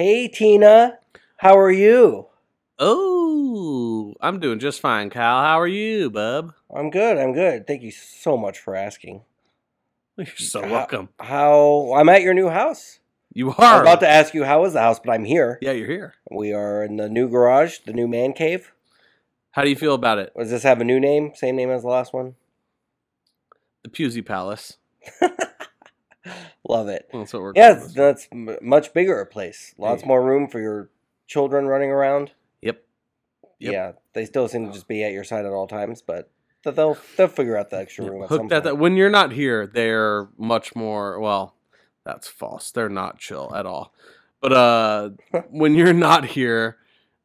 Hey, Tina. How are you? Oh, I'm doing just fine, Kyle. How are you, bub? I'm good. I'm good. Thank you so much for asking. You're so How- welcome. How I'm at your new house. You are. I are. was about to ask you how is the house, but I'm here. yeah, you're here. We are in the new garage, the new man cave. How do you feel about it? Does this have a new name? Same name as the last one? The Pusey Palace. Love it. That's what we're Yeah, that's m- much bigger a place. Lots Hey. more room for your children running around. Yep. Yep. Yeah, they still seem to just be at your side at all times, but they'll they'll figure out the extra room at some Hooked at that. When you're not here, they're much more. Well, that's false. They're not chill at all. But uh, when you're not here,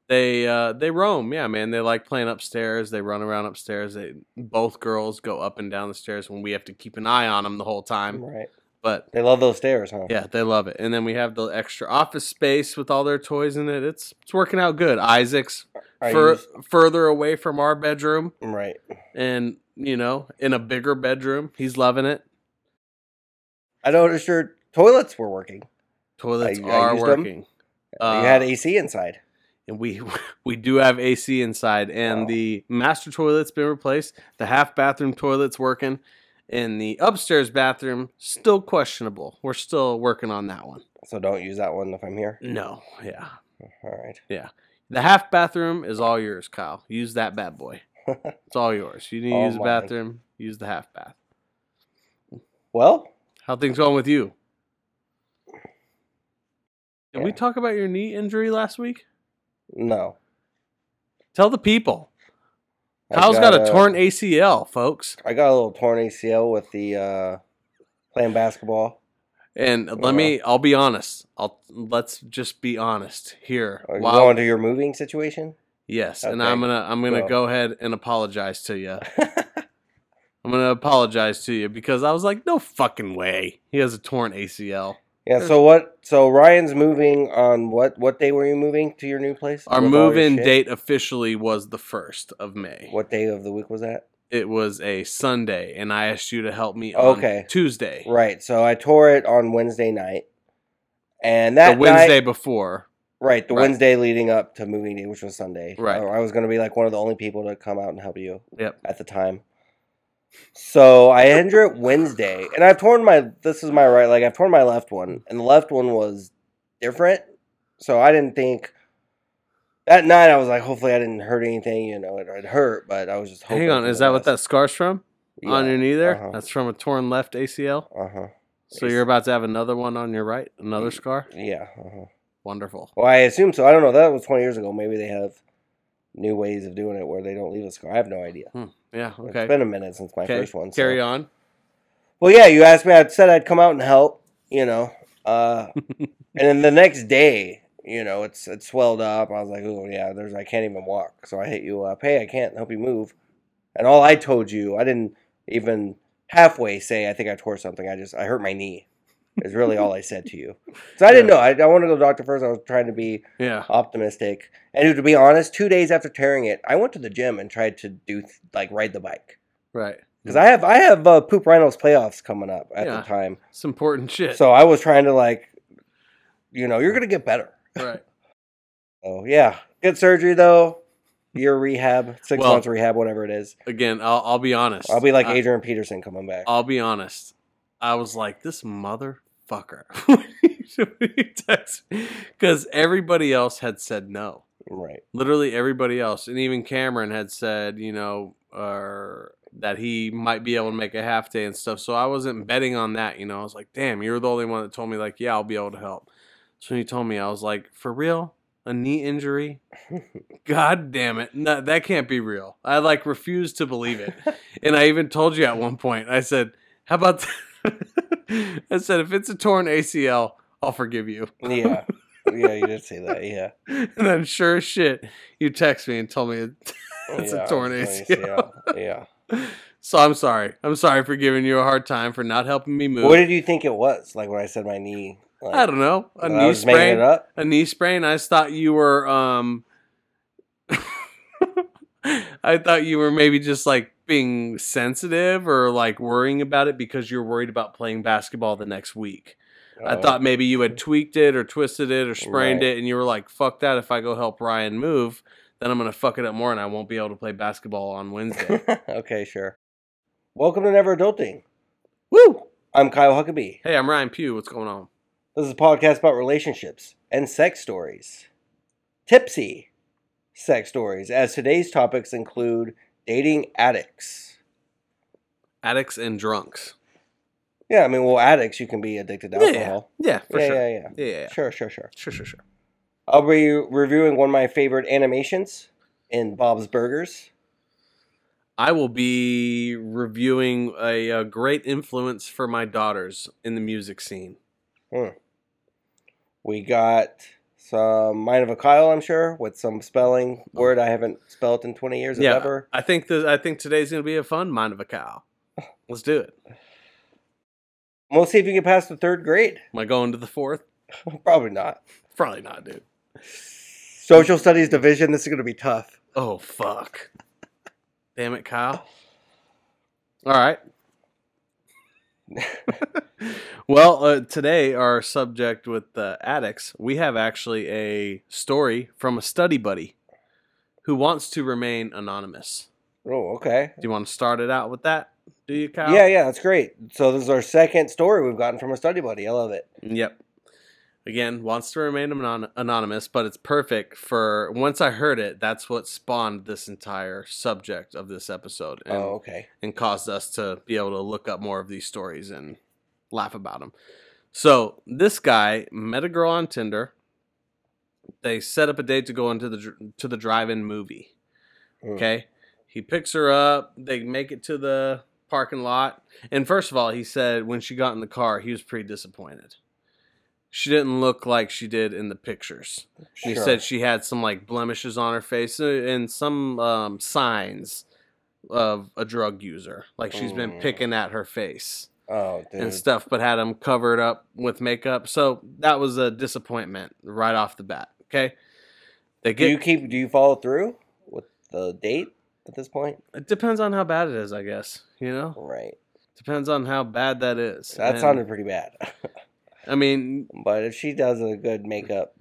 they uh, they roam. Yeah, man. They like playing upstairs. They run around upstairs. They both girls go up and down the stairs when we have to keep an eye on them the whole time. Right. But They love those stairs, huh? yeah, they love it. And then we have the extra office space with all their toys in it. It's it's working out good. Isaac's fur- you- further away from our bedroom right. and you know in a bigger bedroom. He's loving it. I noticed your toilets were working. Toilets I- I are 'em. working. you Uh, had AC inside. and we we do have AC inside, and Wow. the master toilet's been replaced. The half bathroom toilet's working, and the upstairs bathroom still questionable. We're still working on that one. So don't use that one if I'm here. No, yeah, All right. Yeah. The half bathroom is all yours, Kyle. Use that bad boy. It's all yours. You need to All use the mine. bathroom. Use the half bath. well, How things going with you? Did we talk about your knee injury last week? no. Tell the people. Kyle's got, a a- torn ACL, folks. I got a little torn ACL with the uh, playing basketball. And Uh-huh. let me I'll be honest. I'll let's just be honest here. Are you While- going to your moving situation? yes, and I'm going to I'm to Go. go ahead and apologize to you. I'm going to apologize to you because I was like no fucking way. He has a torn ACL. Yeah. So what? So Ryan's moving on what? What day were you moving to your new place? Our With all your move-in shit? date officially was the 1st of May. What day of the week was that? It was a Sunday and I asked you to help me on Okay. Tuesday. Right. So I tore it on Wednesday night, and that the Wednesday night, before. right, the right. Wednesday leading up to moving day, which was Sunday. Right. I, I was going to be like one of the only people to come out and help you Yep. at the time. So I injured it Wednesday, and I've torn my. This is my right leg. I've torn my left one, and the left one was different. So I didn't think. That night, I was like, hopefully, I didn't hurt anything. You know, it, it hurt, but I was just. Hang on, is that what that scar's from? on your knee there? uh-huh. That's from a torn left ACL. Uh huh. So you're about to have another one on your right, another scar. Yeah. Uh-huh. Wonderful. Well, I assume so. I don't know. That was 20 years ago. Maybe they have new ways of doing it where they don't leave a scar. I have no idea. Yeah. okay. It's been a minute since my Okay. first one. so- Carry on. Well, yeah, you asked me. I said I'd come out and help. You know, uh, and then the next day, you know, it's it swelled up. I was like, oh yeah, there's I can't even walk. So I hit you up. Hey, I can't help you move. And all I told you, I didn't even halfway say I think I tore something. I just I hurt my knee. Is really all I said to you. So I didn't know. I, I wanted to go to the doctor first. I was trying to be Yeah. optimistic. And to be honest, two days after tearing it, I went to the gym and tried to do like ride the bike Right. because I have I have uh, poop rhinos playoffs coming up at Yeah. the time. It's important shit. So I was trying to like, you know, you're gonna get better. right. So yeah, good surgery though. Year rehab, six Well- months rehab, whatever it is. Again, I'll, I'll be honest. I'll be like I, Adrian Peterson coming back. I'll be honest. I was like, this motherfucker. Because everybody else had said no. right. literally everybody else, and even Cameron had said, you know, or that he might be able to make a half day and stuff. So I wasn't betting on that. You know, I was like, damn, you're the only one that told me like, yeah, I'll be able to help. So when he told me, I was like, for real, a knee injury? God damn it, no, that can't be real. I like refused to believe it, and I even told you at one point. I said, how about? I said, if it's a torn ACL, I'll forgive you. yeah. Yeah, you did say that. Yeah. And then, sure as shit, you text me and told me it- It's a torn it's ACL. Yeah. so. I'm sorry. I'm sorry for giving you a hard time for not helping me move. What did you think it was? Like when I said my knee. Like, I don't know. A I knee was making sprain. it up. A knee sprain. I thought you were. um I thought you were maybe just like being sensitive or like worrying about it because you're worried about playing basketball the next week. I Oh. thought maybe you had tweaked it or twisted it or sprained Right. it, and you were like, "Fuck that! If I go help Ryan move, then I'm gonna fuck it up more, and I won't be able to play basketball on Wednesday." okay, sure. Welcome to Never Adulting. Woo! I'm Kyle Huckabee. Hey, I'm Ryan Pugh. What's going on? This is a podcast about relationships and sex stories. Tipsy sex stories, as today's topics include dating addicts. Addicts and drunks. Yeah, I mean, well, addicts, you can be addicted to alcohol. Yeah, for yeah, sure. yeah, yeah, Yeah, yeah, yeah. Sure, sure, sure. Sure, sure, sure. I'll be reviewing one of my favorite animations in Bob's Burgers. I will be reviewing a, a great influence for my daughters in the music scene. Hmm. We got some Mind of a Kyle, I'm sure, with some spelling oh. word I haven't spelled in 20 years. Yeah, ever. I think the, I think today's gonna be a fun mind of a cow. Let's do it. We'll see if you can pass the third grade. Am I going to the fourth? Probably not. Probably not, dude. Social Studies Division, this is going to be tough. Oh fuck! Damn it, Kyle. All right. well, uh, today our subject with the addicts, we have actually a story from a study buddy who wants to remain anonymous. Oh, okay. Do you want to start it out with that? Do you, Kyle? Yeah, yeah, that's great. So this is our second story we've gotten from a study buddy. I love it. Yep. Again, wants to remain anon- anonymous, but it's perfect for once I heard it, that's what spawned this entire subject of this episode and, oh, okay. and caused us to be able to look up more of these stories and laugh about them. So, this guy met a girl on Tinder. They set up a date to go into the to the drive-in movie. Mm. Okay? He picks her up, they make it to the parking lot. And first of all, he said when she got in the car, he was pretty disappointed. She didn't look like she did in the pictures. She Sure. said she had some like blemishes on her face uh, and some um, signs of a drug user. Like she's been Mm. picking at her face oh, dude. and stuff, but had them covered up with makeup. So that was a disappointment right off the bat. Okay. They Do you keep? Do you follow through with the date at this point? it depends on how bad it is, I guess. You know? Right. Depends on how bad that is. That And, sounded pretty bad. I mean, but if she does a good makeup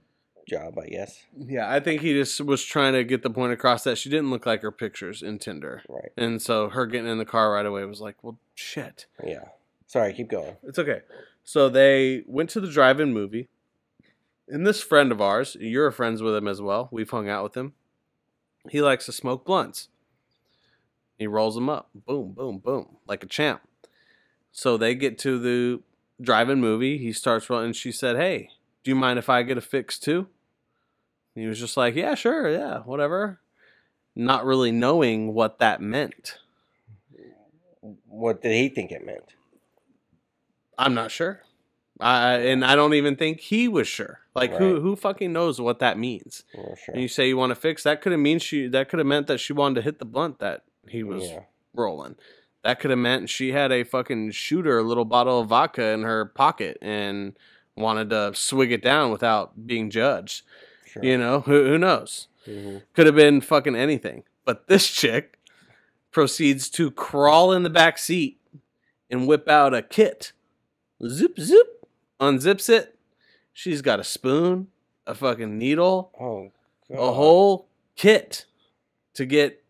job, I guess. yeah, I think he just was trying to get the point across that she didn't look like her pictures in Tinder. Right. And so her getting in the car right away was like, well, shit. Yeah. Sorry. Keep going. It's okay. So they went to the drive-in movie, and this friend of ours, you're friends with him as well. We've hung out with him. He likes to smoke blunts. He rolls them up, boom, boom, boom, like a champ. So they get to the drive-in movie. He starts rolling, and she said, "Hey, do you mind if I get a fix too?" And he was just like, "Yeah, sure, yeah, whatever." Not really knowing what that meant. What did he think it meant? I'm not sure. I and I don't even think he was sure. Like who Right. who fucking knows what that means? Sure. And you say you want to fix that could have mean she that could have meant that she wanted to hit the blunt that he was yeah. rolling. That could have meant she had a fucking shooter, a little bottle of vodka in her pocket and wanted to swig it down without being judged. Sure. You know, who who knows? Mhm. Could have been fucking anything. But this chick proceeds to crawl in the back seat and whip out a kit. Zip, zip, unzips it. She's got a spoon, a fucking needle, Oh. a whole kit to get,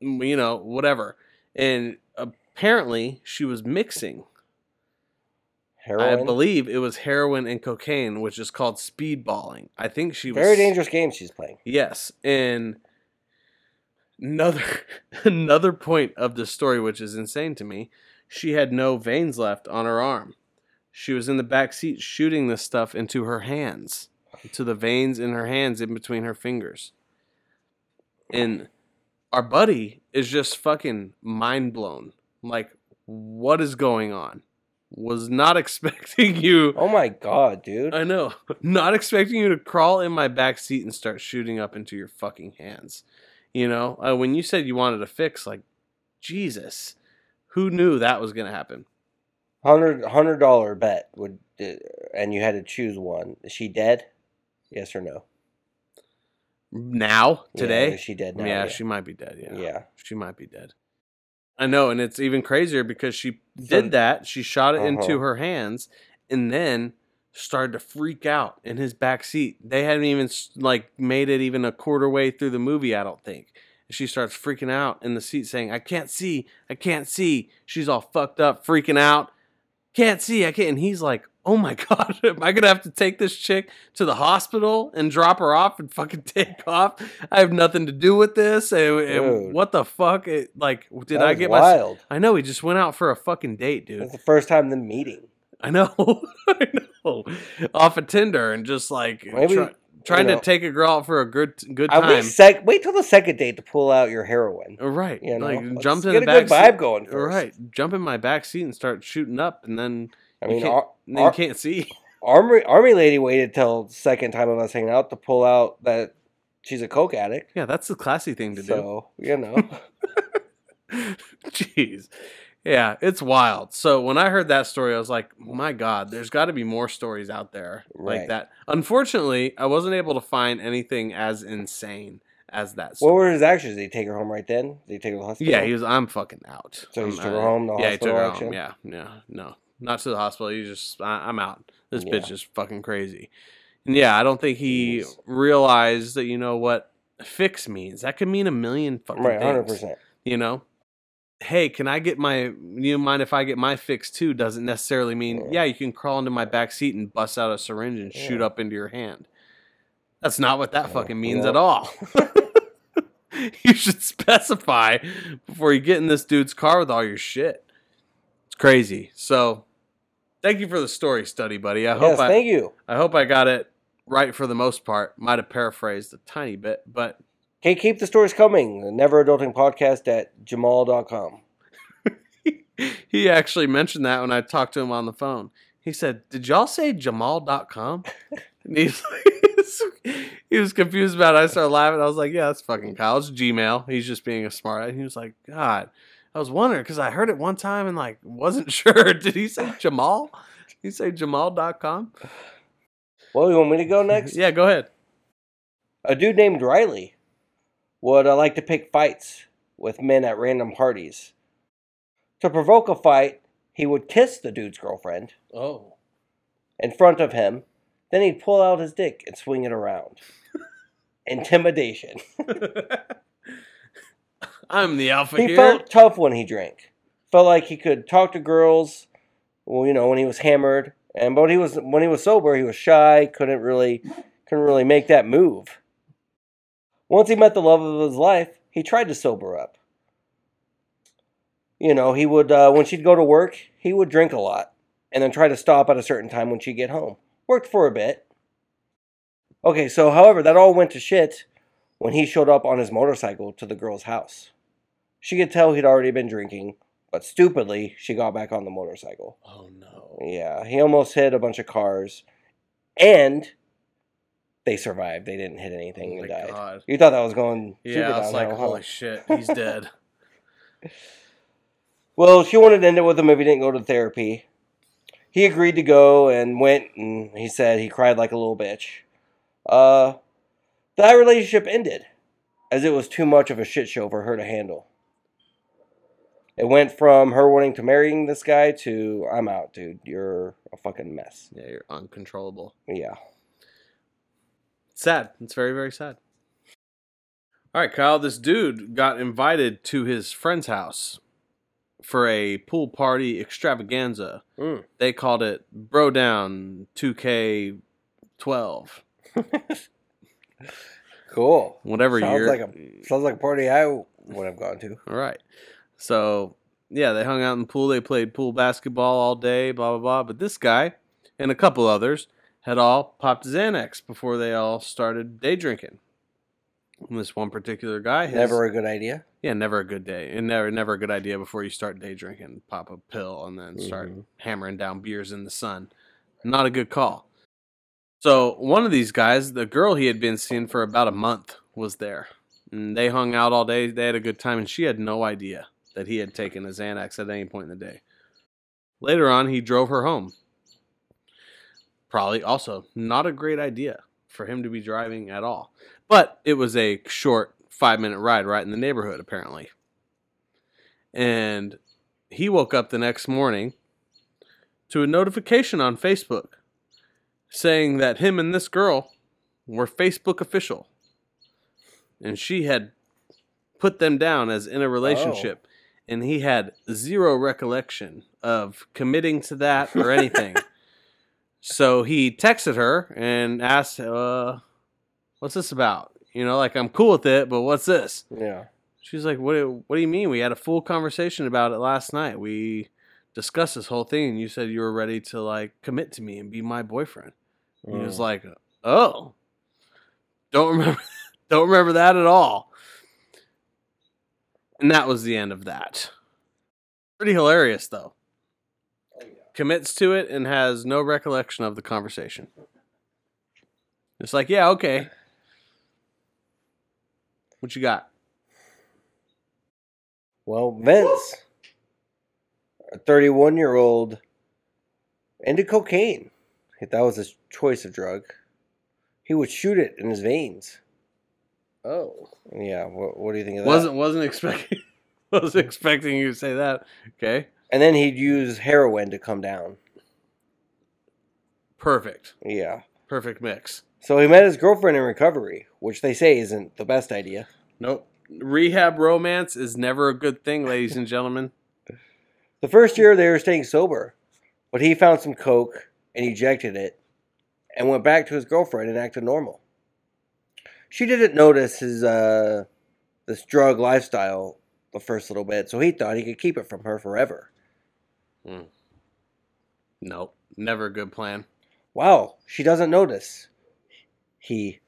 you know, whatever. And apparently she was mixing. heroin. I believe it was heroin and cocaine, which is called speedballing. I think she was Very dangerous game she's playing. Yes, and another another point of the story, which is insane to me, she had no veins left on her arm. She was in the back seat shooting this stuff into her hands, to the veins in her hands in between her fingers. And our buddy is just fucking mind blown. Like, what is going on? Was not expecting you. Oh my god, dude. I know. Not expecting you to crawl in my back seat and start shooting up into your fucking hands. You know, uh, when you said you wanted a fix, like, Jesus, who knew that was to happen? Hundred hundred dollar bet would, uh, and you had to choose one. Is she dead? Yes or no? Now, Yeah, today? is she dead now? yeah, she might be dead. Yeah. Yeah. She might be dead. I know. And it's even crazier because she did that. She shot it into Uh-huh. her hands and then started to freak out in his back seat. They hadn't even like made it even a quarter way through the movie, I don't think. And she starts freaking out in the seat saying, "I can't see. I can't see." She's all fucked up, freaking out. Can't see. I can't. And he's like, "Oh my god, am I to have to take this chick to the hospital and drop her off and fucking take off? I have nothing to do with this." And, and what the fuck? It, like did I get my wild? I know he just went out for a fucking date, dude. That's the first time them meeting. I know, I know. Off of Tinder and just like Maybe, try- trying know. to take a girl out for a good good time. least sec- wait till the second date to pull out your heroin. Uh, right, You know, like jump in get the a back good vibe seat. going first. Right, jump in my back seat and start shooting up, and then I you mean, can't- Ar- Ar- you can't see. Army Army lady waited till second time of us hanging out to pull out that she's a coke addict. Yeah, that's the classy thing to do. So you know. Jeez. Yeah, it's wild. So when I heard that story, I was like, my God, there's got to be more stories out there like that. Unfortunately, I wasn't able to find anything as insane as that what story. were his actions? Did he take her home right then? Did he take her to the hospital? Yeah, he was. I'm fucking out. So he took her home, yeah, he took her action? home. Yeah, yeah, no, not to the hospital. He just, I, I'm out. This Yeah. bitch is fucking crazy. And yeah, I don't think he Jeez. realized that. You know what fix means? That could mean a million fucking right, things. percent. You know. Hey, can I get my? You mind if I get my fix too? Doesn't necessarily mean Yeah. yeah. You can crawl into my back seat and bust out a syringe and shoot up into your hand. That's not what that fucking means at all. you should specify before you get in this dude's car with all your shit. It's crazy. So, thank you for the story study, buddy. I hope Yes, I, thank you. I hope I got it right for the most part. Might have paraphrased a tiny bit, but Okay, keep the stories coming. The Never Adulting Podcast at jamal.com. he actually mentioned that when I talked to him on the phone. He said, Did y'all say Jamal.com? and he's he was confused about it. I started laughing. I was like, Yeah, that's fucking Kyle. It's Gmail. He's just being a smart. And he was like, God. I was wondering because I heard it one time and like wasn't sure. Did he say Jamal? Did he say Jamal.com? Well, you want me to go next? Yeah, go ahead. A dude named Riley would uh, like to pick fights with men at random parties. To provoke a fight, he would kiss the dude's girlfriend Oh. in front of him. Then he'd pull out his dick and swing it around. Intimidation. I'm the alpha here. He here. felt tough when he drank. Felt like he could talk to girls. Well, you know, when he was hammered, and but he was when he was sober, he was shy. Couldn't really, couldn't really make that move. Once he met the love of his life, he tried to sober up. You know, he would uh, when she'd go to work, he would drink a lot, and then try to stop at a certain time when she'd get home. Worked for a bit. Okay, so however, that all went to shit when he showed up on his motorcycle to the girl's house. She could tell he'd already been drinking, but stupidly, she got back on the motorcycle. oh no. Yeah, he almost hit a bunch of cars, and they survived. They didn't hit anything Oh and my died. God. You thought that was going super Yeah, I was like, holy shit, he's dead. Well, she wanted to end it with him if he didn't go to therapy. He agreed to go and went, and he said he cried like a little bitch. Uh, that relationship ended, as it was too much of a shit show for her to handle. It went from her wanting to marrying this guy to I'm out, dude. You're a fucking mess. yeah, you're uncontrollable. Yeah. Sad. It's very, very sad. All right, Kyle. This dude got invited to his friend's house for a pool party extravaganza. Mm. They called it Bro Down 2K12. Cool. Whatever Sounds year. like a sounds like a party I would have gone to. All right. So, yeah, they hung out in the pool. They played pool basketball all day, blah, blah, blah. But this guy and a couple others had all popped Xanax before they all started day drinking. And this one particular guy has, Never a good idea. yeah, never a good day. And never, never a good idea before you start day drinking. Pop a pill and then start Mhm. hammering down beers in the sun. Not a good call. So one of these guys, the girl he had been seeing for about a month, was there. And they hung out all day. They had a good time, and she had no idea that he had taken a Xanax at any point in the day. Later on, he drove her home. Probably also not a great idea for him to be driving at all. But it was a short five minute ride right in the neighborhood, apparently. And he woke up the next morning to a notification on Facebook saying that him and this girl were Facebook official. And she had put them down as in a relationship. And he had zero recollection of committing to that or anything. so he texted her and asked, uh, What's this about? You know, like I'm cool with it, but what's this? Yeah. She's like, "What? do- What do you mean? We had a full conversation about it last night. We discussed this whole thing, and you said you were ready to like commit to me and be my boyfriend." And he was Mm. like, "Oh, don't remember, don't remember that at all." And that was the end of that. Pretty hilarious, though. Oh, Commits to it and has no recollection of the conversation. It's like, yeah, okay. What you got? Well, Vince, a 31 year old, into cocaine. If that was his choice of drug, he would shoot it in his veins. Oh. Yeah, what, what do you think of that? Wasn't wasn't expecting wasn't expecting you to say that. Okay. And then he'd use heroin to come down. Perfect. Yeah. Perfect mix. So he met his girlfriend in recovery, which they say isn't the best idea. Nope. Rehab romance is never a good thing, ladies and gentlemen. The first year they were staying sober, but he found some coke and ejected it and went back to his girlfriend and acted normal. She didn't notice his uh this drug lifestyle the first little bit, so he thought he could keep it from her forever. Nope. Never a good plan. Wow, she doesn't notice. He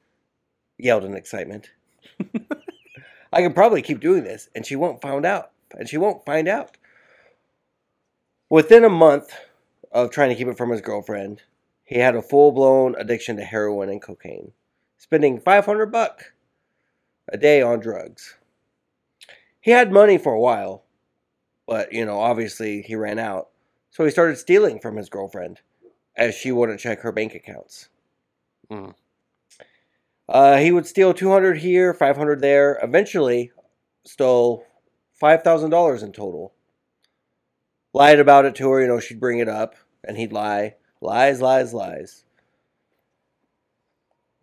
yelled in excitement. I can probably keep doing this and she won't find out. And she won't find out. Within a month of trying to keep it from his girlfriend, he had a full-blown addiction to heroin and cocaine, spending 500 buck a day on drugs. He had money for a while, but you know, obviously he ran out. So he started stealing from his girlfriend as she wouldn't check her bank accounts. Mm. Uh, he would steal 200 here, 500 there. Eventually, stole $5,000 in total. Lied about it to her, you know, she'd bring it up, and he'd lie. Lies, lies, lies.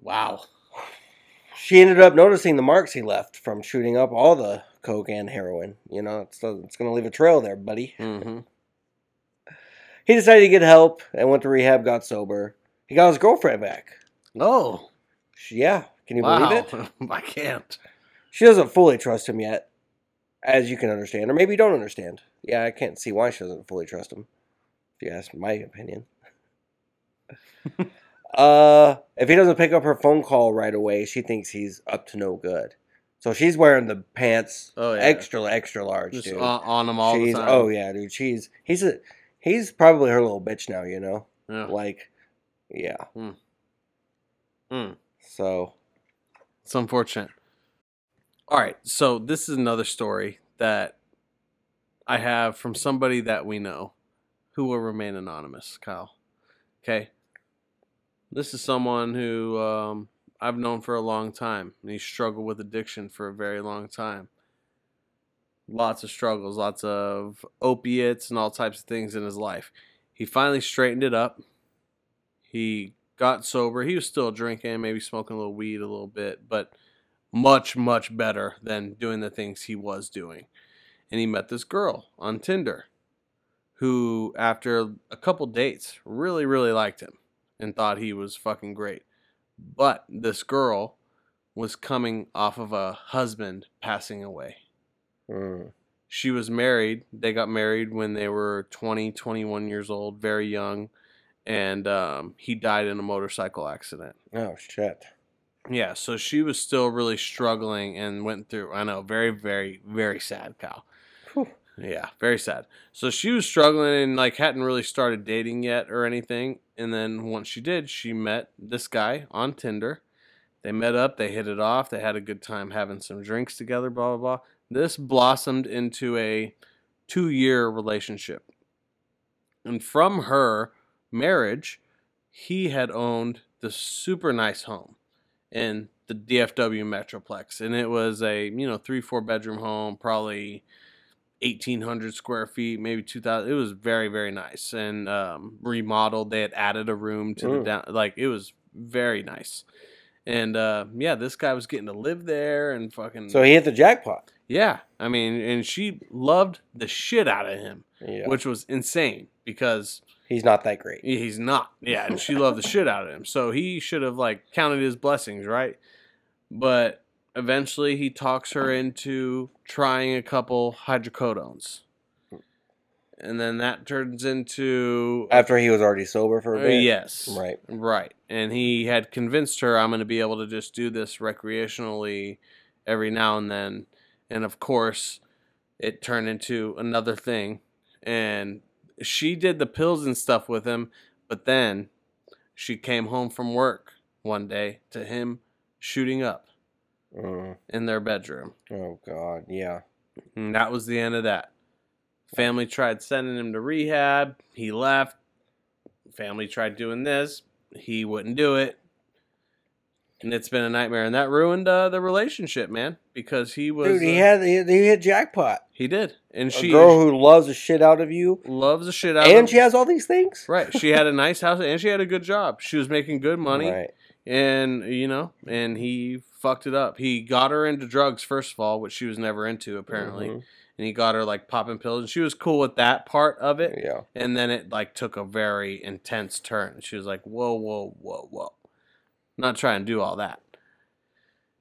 Wow. She ended up noticing the marks he left from shooting up all the coke and heroin. You know, it's, it's going to leave a trail there, buddy. Mm-hmm. He decided to get help and went to rehab, got sober. He got his girlfriend back. Oh. Yeah, can you wow. believe it? I can't. She doesn't fully trust him yet, as you can understand, or maybe you don't understand. Yeah, I can't see why she doesn't fully trust him. If you ask my opinion. uh, if he doesn't pick up her phone call right away, she thinks he's up to no good. So she's wearing the pants Oh yeah. extra extra large, Just dude. on, on them all she's the time. oh yeah, dude. She's he's a he's probably her little bitch now. You know, yeah. like yeah. Mm. So It's unfortunate. All right, so this is another story that I have from somebody that we know who will remain anonymous, Kyle. Okay. This is someone who um, I've known for a long time, and he struggled with addiction for a very long time. Lots of struggles, lots of opiates, and all types of things in his life. He finally straightened it up. He got sober. He was still drinking, maybe smoking a little weed a little bit, but much, much better than doing the things he was doing. And he met this girl on Tinder who, after a couple dates, really, really liked him and thought he was fucking great. But this girl was coming off of a husband passing away. mm, She was married. They got married when they were 20, 21 years old, very young. And um, he died in a motorcycle accident. oh shit. Yeah, so she was still really struggling and went through. I know, very, very, very sad, Kyle. Yeah, very sad. So she was struggling and like hadn't really started dating yet or anything. And then once she did, she met this guy on Tinder. They met up, they hit it off, they had a good time having some drinks together, blah, blah, blah. This blossomed into a two year relationship. And from her marriage, he had owned this super nice home in the DFW Metroplex. And it was a, you know, three, four bedroom home, probably 1800 square feet, maybe 2000. It was very, very nice and um, remodeled. They had added a room to the Mm. down, like it was very nice. And uh, yeah, this guy was getting to live there and fucking. So he hit the jackpot. yeah, I mean, and she loved the shit out of him, Yeah. which was insane because He's not that great. He's not. Yeah, and she loved the shit out of him. So he should have like counted his blessings, right? But eventually he talks her into trying a couple hydrocodones. And then that turns into After he was already sober for a Uh, bit. yes. Right. Right. And he had convinced her I'm going to be able to just do this recreationally every now and then. And of course, it turned into another thing. And she did the pills and stuff with him, but then she came home from work one day to him shooting up Mm. in their bedroom. Oh God. Yeah. And that was the end of that. Family tried sending him to rehab. He left. Family tried doing this. He wouldn't do it. And it's been a nightmare. And that ruined uh, the relationship, man. Because he was. Dude, he uh, had he, he hit jackpot. He did. And A she girl who loves the shit out of you, loves the shit out of you. and of she has all these things. Right. She had a nice house and she had a good job. She was making good money. Right. And, you know, and he fucked it up. He got her into drugs, first of all, which she was never into, apparently. Mhm. and he got her like popping pills and she was cool with that part of it. Yeah. and then it like took a very intense turn. She was like whoa whoa whoa whoa. Not trying to do all that.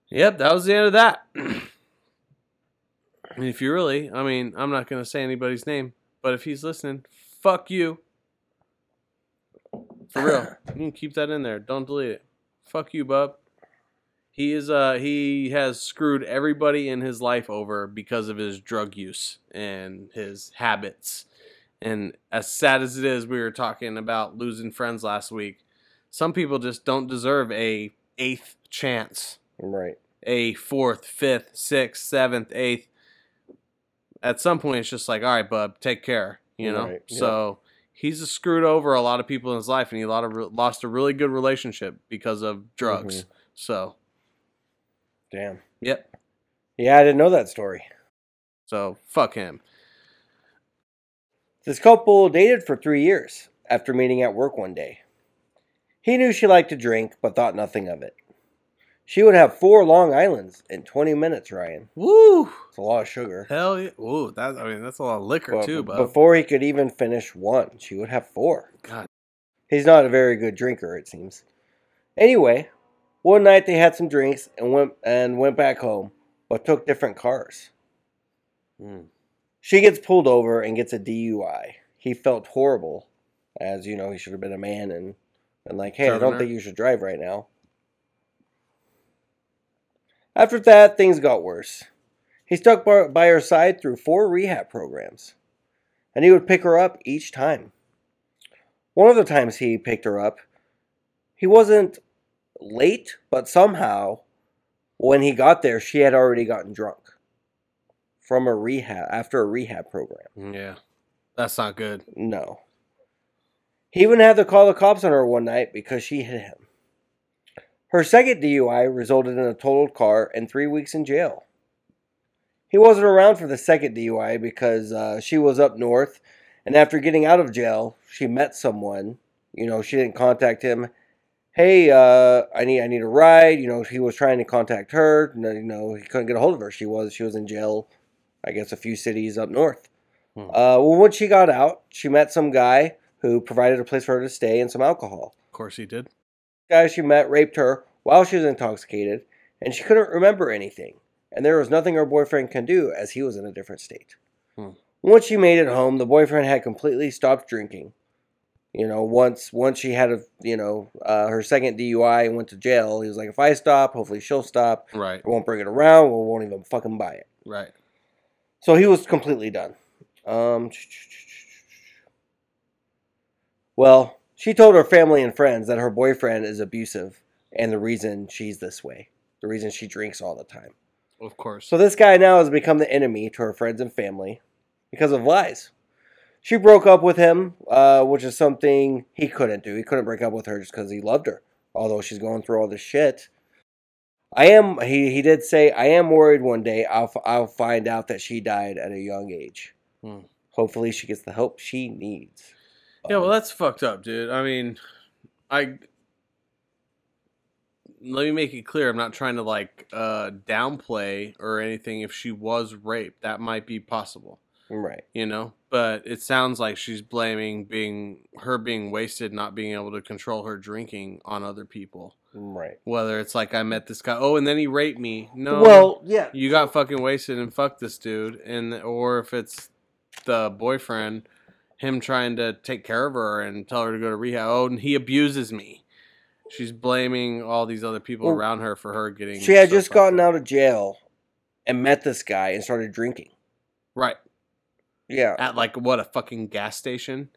Yep that was the end of that. And if you really i mean i'm not going to say anybody's name but if he's listening fuck you. For real. You can keep that in there. Don't delete it fuck you bub he is uh he has screwed everybody in his life over because of his drug use and his habits. And as sad as it is, we were talking about losing friends last week. Some people just don't deserve a eighth chance, Right. a fourth, fifth, sixth, seventh, eighth. At some point, it's just like, all right, bub, take care, you know. Right. So he's screwed over a lot of people in his life, and he a lot of lost a really good relationship because of drugs. Mhm. So, Damn. yep. Yeah, I didn't know that story. So fuck him. This couple dated for three years after meeting at work one day. He knew she liked to drink, but thought nothing of it. She would have four Long Islands in 20 minutes, Ryan. Woo! It's a lot of sugar. Hell yeah! Ooh, that I mean that's a lot of liquor But too, bud. before he could even finish one, she would have four. God, He's not a very good drinker, it seems. Anyway, one night they had some drinks and went and went back home, but took different cars. Mm. She gets pulled over and gets a DUI. He felt horrible, as you know, he should have been a man and and like, hey, I don't think you should drive right now. After that, things got worse. He stuck by her side through four rehab programs, and he would pick her up each time. One of the times he picked her up, he wasn't late, but somehow, when he got there, she had already gotten drunk from a rehab after a rehab program. yeah, that's not good. No. He even had to call the cops on her one night because she hit him. Her second DUI resulted in a totaled car and three weeks in jail. He wasn't around for the second DUI because uh, she was up north, and after getting out of jail, she met someone. You know, she didn't contact him. Hey, uh, I need I need a ride. You know, he was trying to contact her. No, you know, he couldn't get a hold of her. She was she was in jail, I guess, a few cities up north. Hmm. Uh, well, when she got out, she met some guy who provided a place for her to stay and some alcohol. Of course he did. Guy she met raped her while she was intoxicated, and she couldn't remember anything. And there was nothing her boyfriend can do as he was in a different state. Hmm. Once she made it home, the boyfriend had completely stopped drinking. You know, once once she had a you know uh, her second DUI and went to jail, he was like, if I stop, hopefully she'll stop. Right, I won't bring it around. We won't even fucking buy it. right. So he was completely done. Um, well, she told her family and friends that her boyfriend is abusive and the reason she's this way, the reason she drinks all the time. Of course. So this guy now has become the enemy to her friends and family because of lies. She broke up with him, uh, which is something he couldn't do. He couldn't break up with her just because he loved her, although she's going through all this shit. I am. He he did say I am worried one day I'll f- I'll find out that she died at a young age. Hmm. Hopefully, she gets the help she needs. Yeah, well, Um, that's fucked up, dude. I mean, I let me make it clear. I'm not trying to like uh downplay or anything. If she was raped, that might be possible, right. you know. But it sounds like she's blaming being her being wasted, not being able to control her drinking on other people. Right. Whether it's like I met this guy, oh, and then he raped me. No, Well, yeah. you got fucking wasted and fucked this dude and or if it's the boyfriend him trying to take care of her and tell her to go to rehab oh and he abuses me she's blaming all these other people Well, around her for her getting She had so just gotten out of jail and met this guy and started drinking. right Yeah. at like what a fucking gas station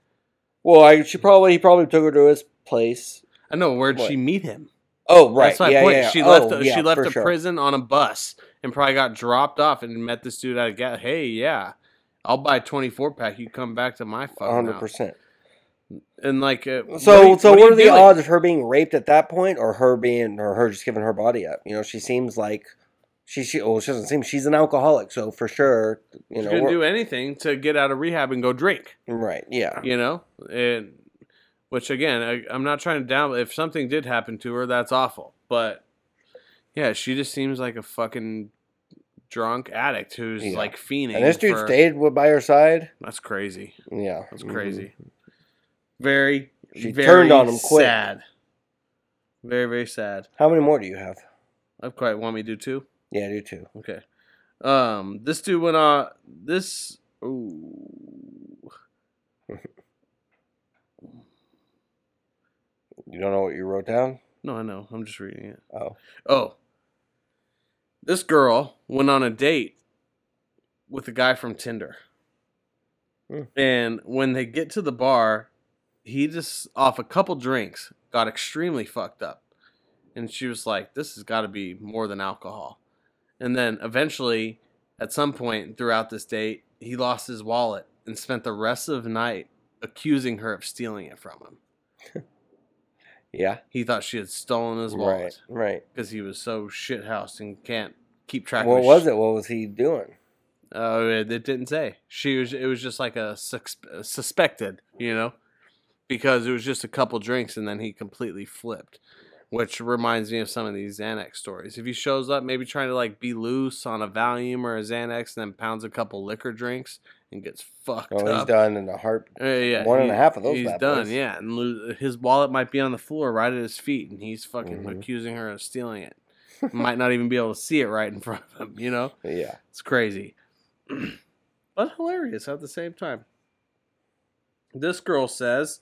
Well, I she hmm. probably he probably took her to his place. i know where'd What? she meet him Oh, right. that's my yeah, point yeah. she Oh, left the, yeah, she left the sure. prison on a bus and probably got dropped off and met this dude at a gas hey yeah i'll buy a 24 pack you come back to my fucking hundred house. percent. and like uh, So, what, so what, what, are, the doing? odds of her being raped at that point, or her being, or her just giving her body up? You know, she seems like she, she, well, she doesn't seem she's an alcoholic, so for sure, you She's know, gonna we're- do anything to get out of rehab and go drink. right? Yeah, You know, and which again, I, I'm not trying to down. If something did happen to her, that's awful. But yeah, she just seems like a fucking drunk addict who's Yeah. like fiending. and this dude for- stayed by her side. That's crazy. Yeah, That's mhm. crazy. Very. She very turned on him quick. Sad. Very very sad. How many more do you have? I've quite want me to do two. Yeah, I do too. Okay. Um, this dude went on this. Ooh. You don't know what you wrote down? No, I know. I'm just reading it. Oh, Oh. This girl went on a date with a guy from Tinder. Hmm. And when they get to the bar, he just, off a couple drinks, got extremely fucked up. And she was like, this has got to be more than alcohol. And then eventually, at some point throughout this date, he lost his wallet and spent the rest of the night accusing her of stealing it from him. yeah, He thought she had stolen his wallet right. Right. because he was so shithoused and can't keep track. What of was it? What was he doing? Oh, it, it didn't say. She was. It was just like a sus- uh, suspected, you know, because it was just a couple drinks and then he completely flipped. Which reminds me of some of these Xanax stories. If he shows up, maybe trying to like be loose on a Valium or a Xanax, and then pounds a couple liquor drinks and gets fucked Oh, he's done in a heart. Uh, yeah, One and a half of those He's done, yeah. And lo- his wallet might be on the floor right at his feet, and he's fucking Mhm. accusing her of stealing it. might not even be able to see it right in front of him. You know, Yeah. it's crazy, but hilarious at the same time. This girl says,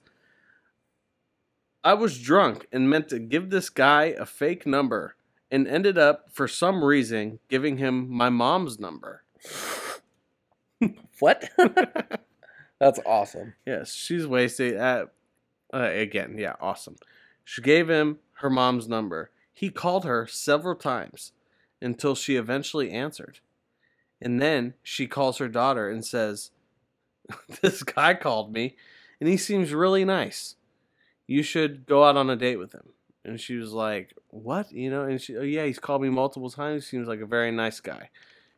"I was drunk and meant to give this guy a fake number, and ended up for some reason giving him my mom's number." What? That's awesome. Yes, she's wasted at uh, again. Yeah, awesome. She gave him her mom's number. He called her several times until she eventually answered. And then she calls her daughter and says, "This guy called me and he seems really nice. You should go out on a date with him." And she was like, "What?" You know, and she, "Oh yeah, he's called me multiple times. He seems like a very nice guy."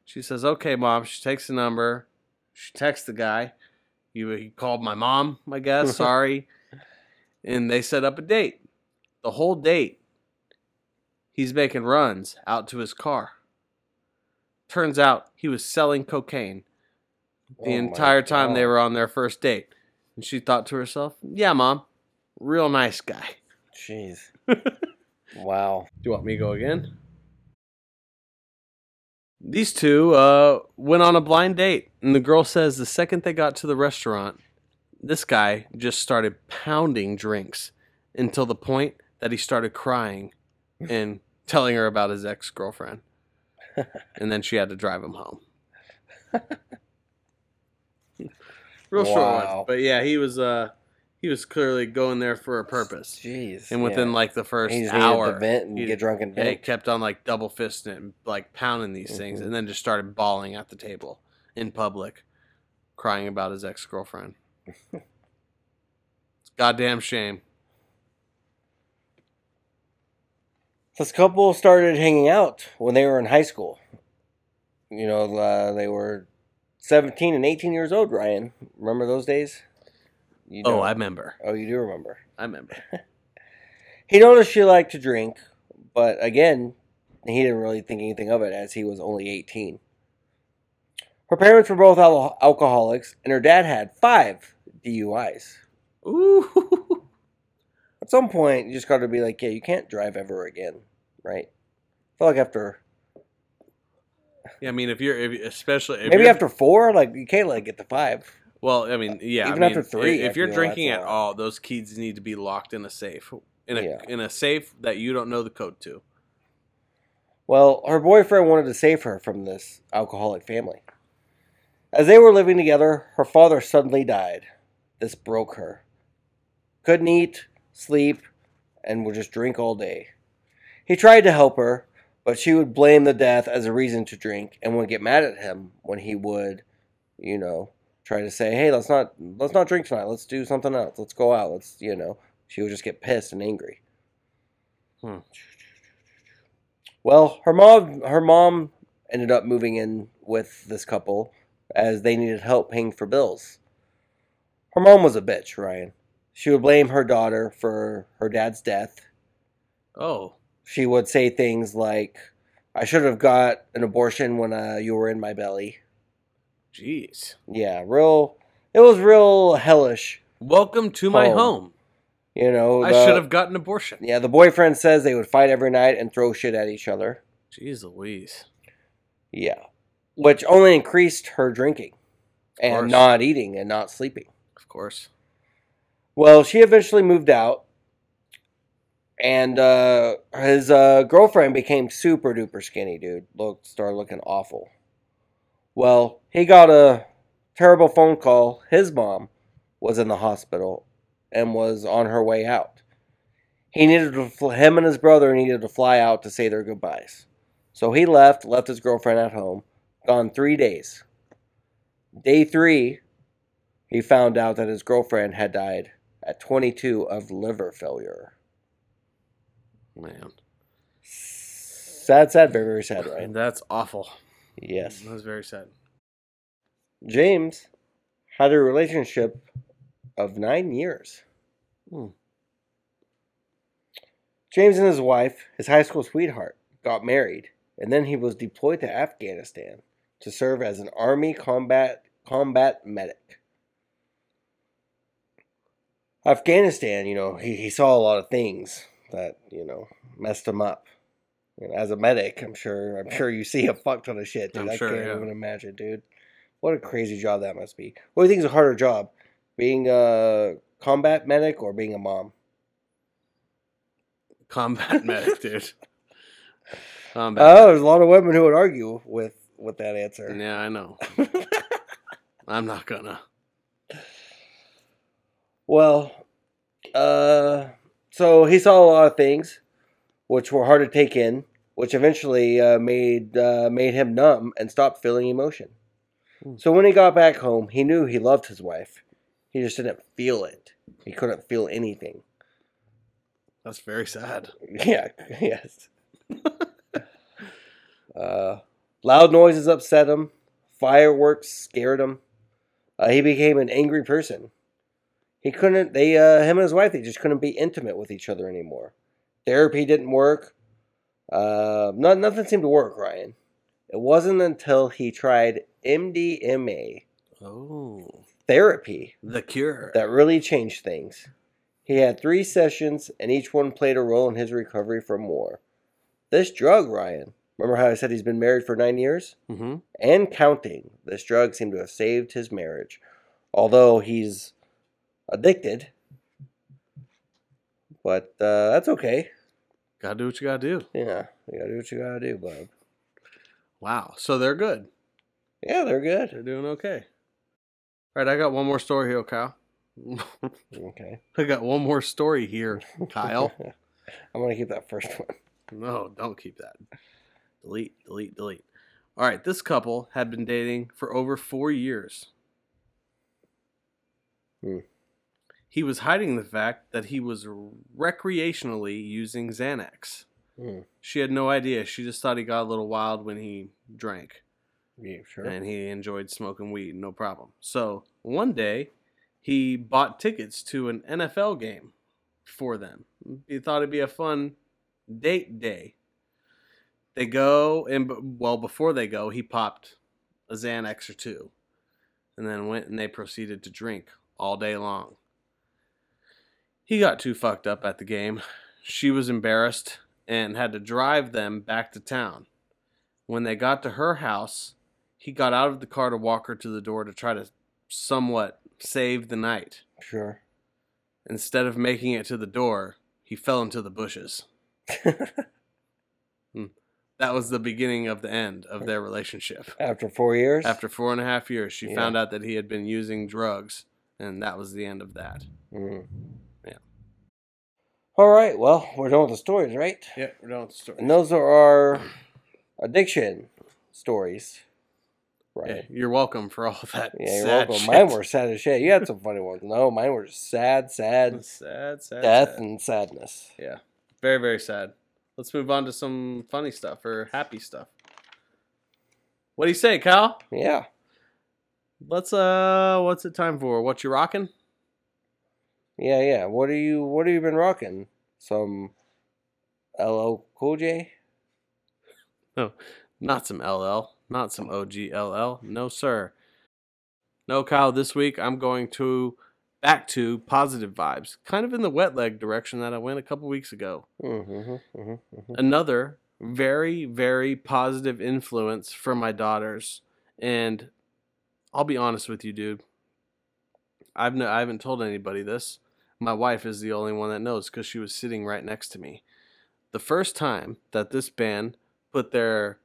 She says, "Okay, mom." She takes the number. She texts the guy. You he called my mom, I guess. Sorry. and they set up a date. The whole date, he's making runs out to his car. Turns out he was selling cocaine the Oh entire time they were on their first date. And she thought to herself, "Yeah, mom, real nice guy." Jeez. wow. Do you want me to go again? These two uh, went on a blind date, and the girl says the second they got to the restaurant, this guy just started pounding drinks until the point that he started crying and telling her about his ex girlfriend. and then she had to drive him home. Real short one, but yeah, he was uh he was clearly going there for a purpose. Jeez. And within yeah. like the first he hour, to vent and he- get drunk and yeah, kept on like double fisting it and like pounding these things, Mhm. and then just started bawling at the table in public, crying about his ex girlfriend. it's a goddamn shame. This couple started hanging out when they were in high school. You know, uh, they were 17 and 18 years old, Ryan. Remember those days? You Oh. I remember. Oh, you do remember. I remember. He noticed she liked to drink, but again, he didn't really think anything of it as he was only 18. Her parents were both al- alcoholics, and her dad had five DUIs. Ooh. At some point, you just got to be like, yeah, you can't drive ever again, right? I feel like after Yeah, I mean, if you're, if, especially if maybe after four, like you can't like get to five. Well, I mean, yeah. Even I mean, after three, if, if you're drinking at all, those keys need to be locked in a safe, in a Yeah. in a safe that you don't know the code to. Well, her boyfriend wanted to save her from this alcoholic family. As they were living together, her father suddenly died. This broke her. Couldn't eat, sleep, and would just drink all day. He tried to help her, but she would blame the death as a reason to drink and would get mad at him when he would, you know, try to say, "Hey, let's not let's not drink tonight. Let's do something else. Let's go out. Let's, you know." She would just get pissed and angry. Hmm. Well, her mom her mom ended up moving in with this couple as they needed help paying for bills. Her mom was a bitch, Ryan. She would blame her daughter for her dad's death. Oh, She would say things like, "I should have got an abortion when uh, you were in my belly." Jeez. Yeah, real. It was real hellish. Welcome to my Home. home. You know, I the- should have gotten abortion. Yeah, the boyfriend says they would fight every night and throw shit at each other. Jeez Louise. Yeah, which only increased her drinking and not eating and not sleeping. Of course. Well, she eventually moved out, and uh, his uh, girlfriend became super duper skinny, dude. Look, started looking awful. Well, he got a terrible phone call. His mom was in the hospital and was on her way out. He needed to, him and his brother needed to fly out to say their goodbyes. So he left, left his girlfriend at home, gone three days. Day three, he found out that his girlfriend had died at 22 of liver failure. Man. Sad, sad, very, very sad, right? That's awful. Yes. That's very sad. James had a relationship of nine years. Hmm. James and his wife, his high school sweetheart, got married, and then he was deployed to Afghanistan to serve as an army combat combat medic. Afghanistan, you know, he, he saw a lot of things that, you know, messed him up. And as a medic, I'm sure I'm sure you see a fuck ton of shit, dude. I'm I sure, can't yeah. even imagine, dude. What a crazy job that must be. What do you think is a harder job? Being a combat medic or being a mom? Combat medic, dude. Combat. Oh, there's a lot of women who would argue with with that answer. yeah, I know. I'm not gonna. Well, uh, so he saw a lot of things, which were hard to take in, which eventually uh, made uh, made him numb and stopped feeling emotion. Hmm. So when he got back home, he knew he loved his wife. He just didn't feel it. He couldn't feel anything. That's very sad. Yeah. Yes. uh, loud noises upset him. Fireworks scared him. Uh, he became an angry person. He couldn't. They, uh, him and his wife, they just couldn't be intimate with each other anymore. Therapy didn't work. Uh, not, nothing seemed to work, Ryan. It wasn't until he tried MDMA Oh, therapy the cure. that really changed things. He had three sessions, and each one played a role in his recovery from war. This drug, Ryan, remember how I said he's been married for nine years? mm-hmm. And counting. This drug seemed to have saved his marriage. Although he's addicted. But uh, that's okay. Gotta do what you gotta do. Yeah, you gotta do what you gotta do, bub. Wow. So they're good. Yeah, they're good. They're doing okay. All right, I got one more story here, Kyle. Okay. I got one more story here, Kyle. I'm gonna keep that first one. No, don't keep that. Delete, delete, delete. All right, this couple had been dating for over four years. Hmm. He was hiding the fact that he was recreationally using Xanax. Mm. She had no idea. She just thought he got a little wild when he drank Yeah, sure. and he enjoyed smoking weed, no problem. So one day, he bought tickets to an NFL game for them. He thought it'd be a fun date day. They go, and well, before they go, he popped a Xanax or two, and then went and they proceeded to drink all day long. He got too fucked up at the game. She was embarrassed and had to drive them back to town. When they got to her house, he got out of the car to walk her to the door to try to somewhat save the night. Sure. Instead of making it to the door, he fell into the bushes. That was the beginning of the end of their relationship. After four years. After four and a half years, she Yeah. found out that he had been using drugs, and that was the end of that. Mm. All right. Well, we're done with the stories, right? Yeah, we're done with the story. And those are our addiction stories. Right. Yeah, you're welcome for all that. Yeah, you're sad welcome. shit. Mine were sad as shit. You had some funny ones. No, mine were sad, sad, sad, sad, death, sad. and sadness. Yeah, very, very sad. Let's move on to some funny stuff or happy stuff. What do you say, Kyle? Yeah. Let's uh, what's it time for? What you rocking? Yeah, yeah. What are you what have you been rocking? Some LL Cool J? Not some LL, not some OGLL. No, sir. No, Kyle, this week I'm going to back to positive vibes, kind of in the wet leg direction that I went a couple weeks ago. Mm-hmm, mm-hmm, mm-hmm. Another very, very positive influence for my daughters. And I'll be honest with you, dude. I've no, I haven't told anybody this. My wife is the only one that knows because she was sitting right next to me. The first time that this band put their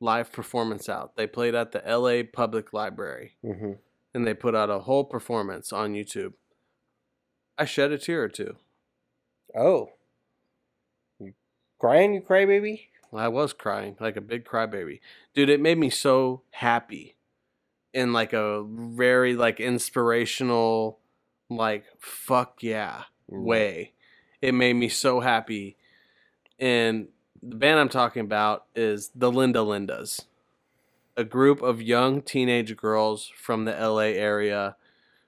live performance out, they played at the LA Public Library Mm-hmm. and they put out a whole performance on YouTube. I shed a tear or two. Oh. You crying, you crybaby? I was crying like a big crybaby. Dude, it made me so happy in like a very like inspirational like fuck yeah way. It made me so happy. And the band I'm talking about is the Linda Lindas. A group of young teenage girls from the LA area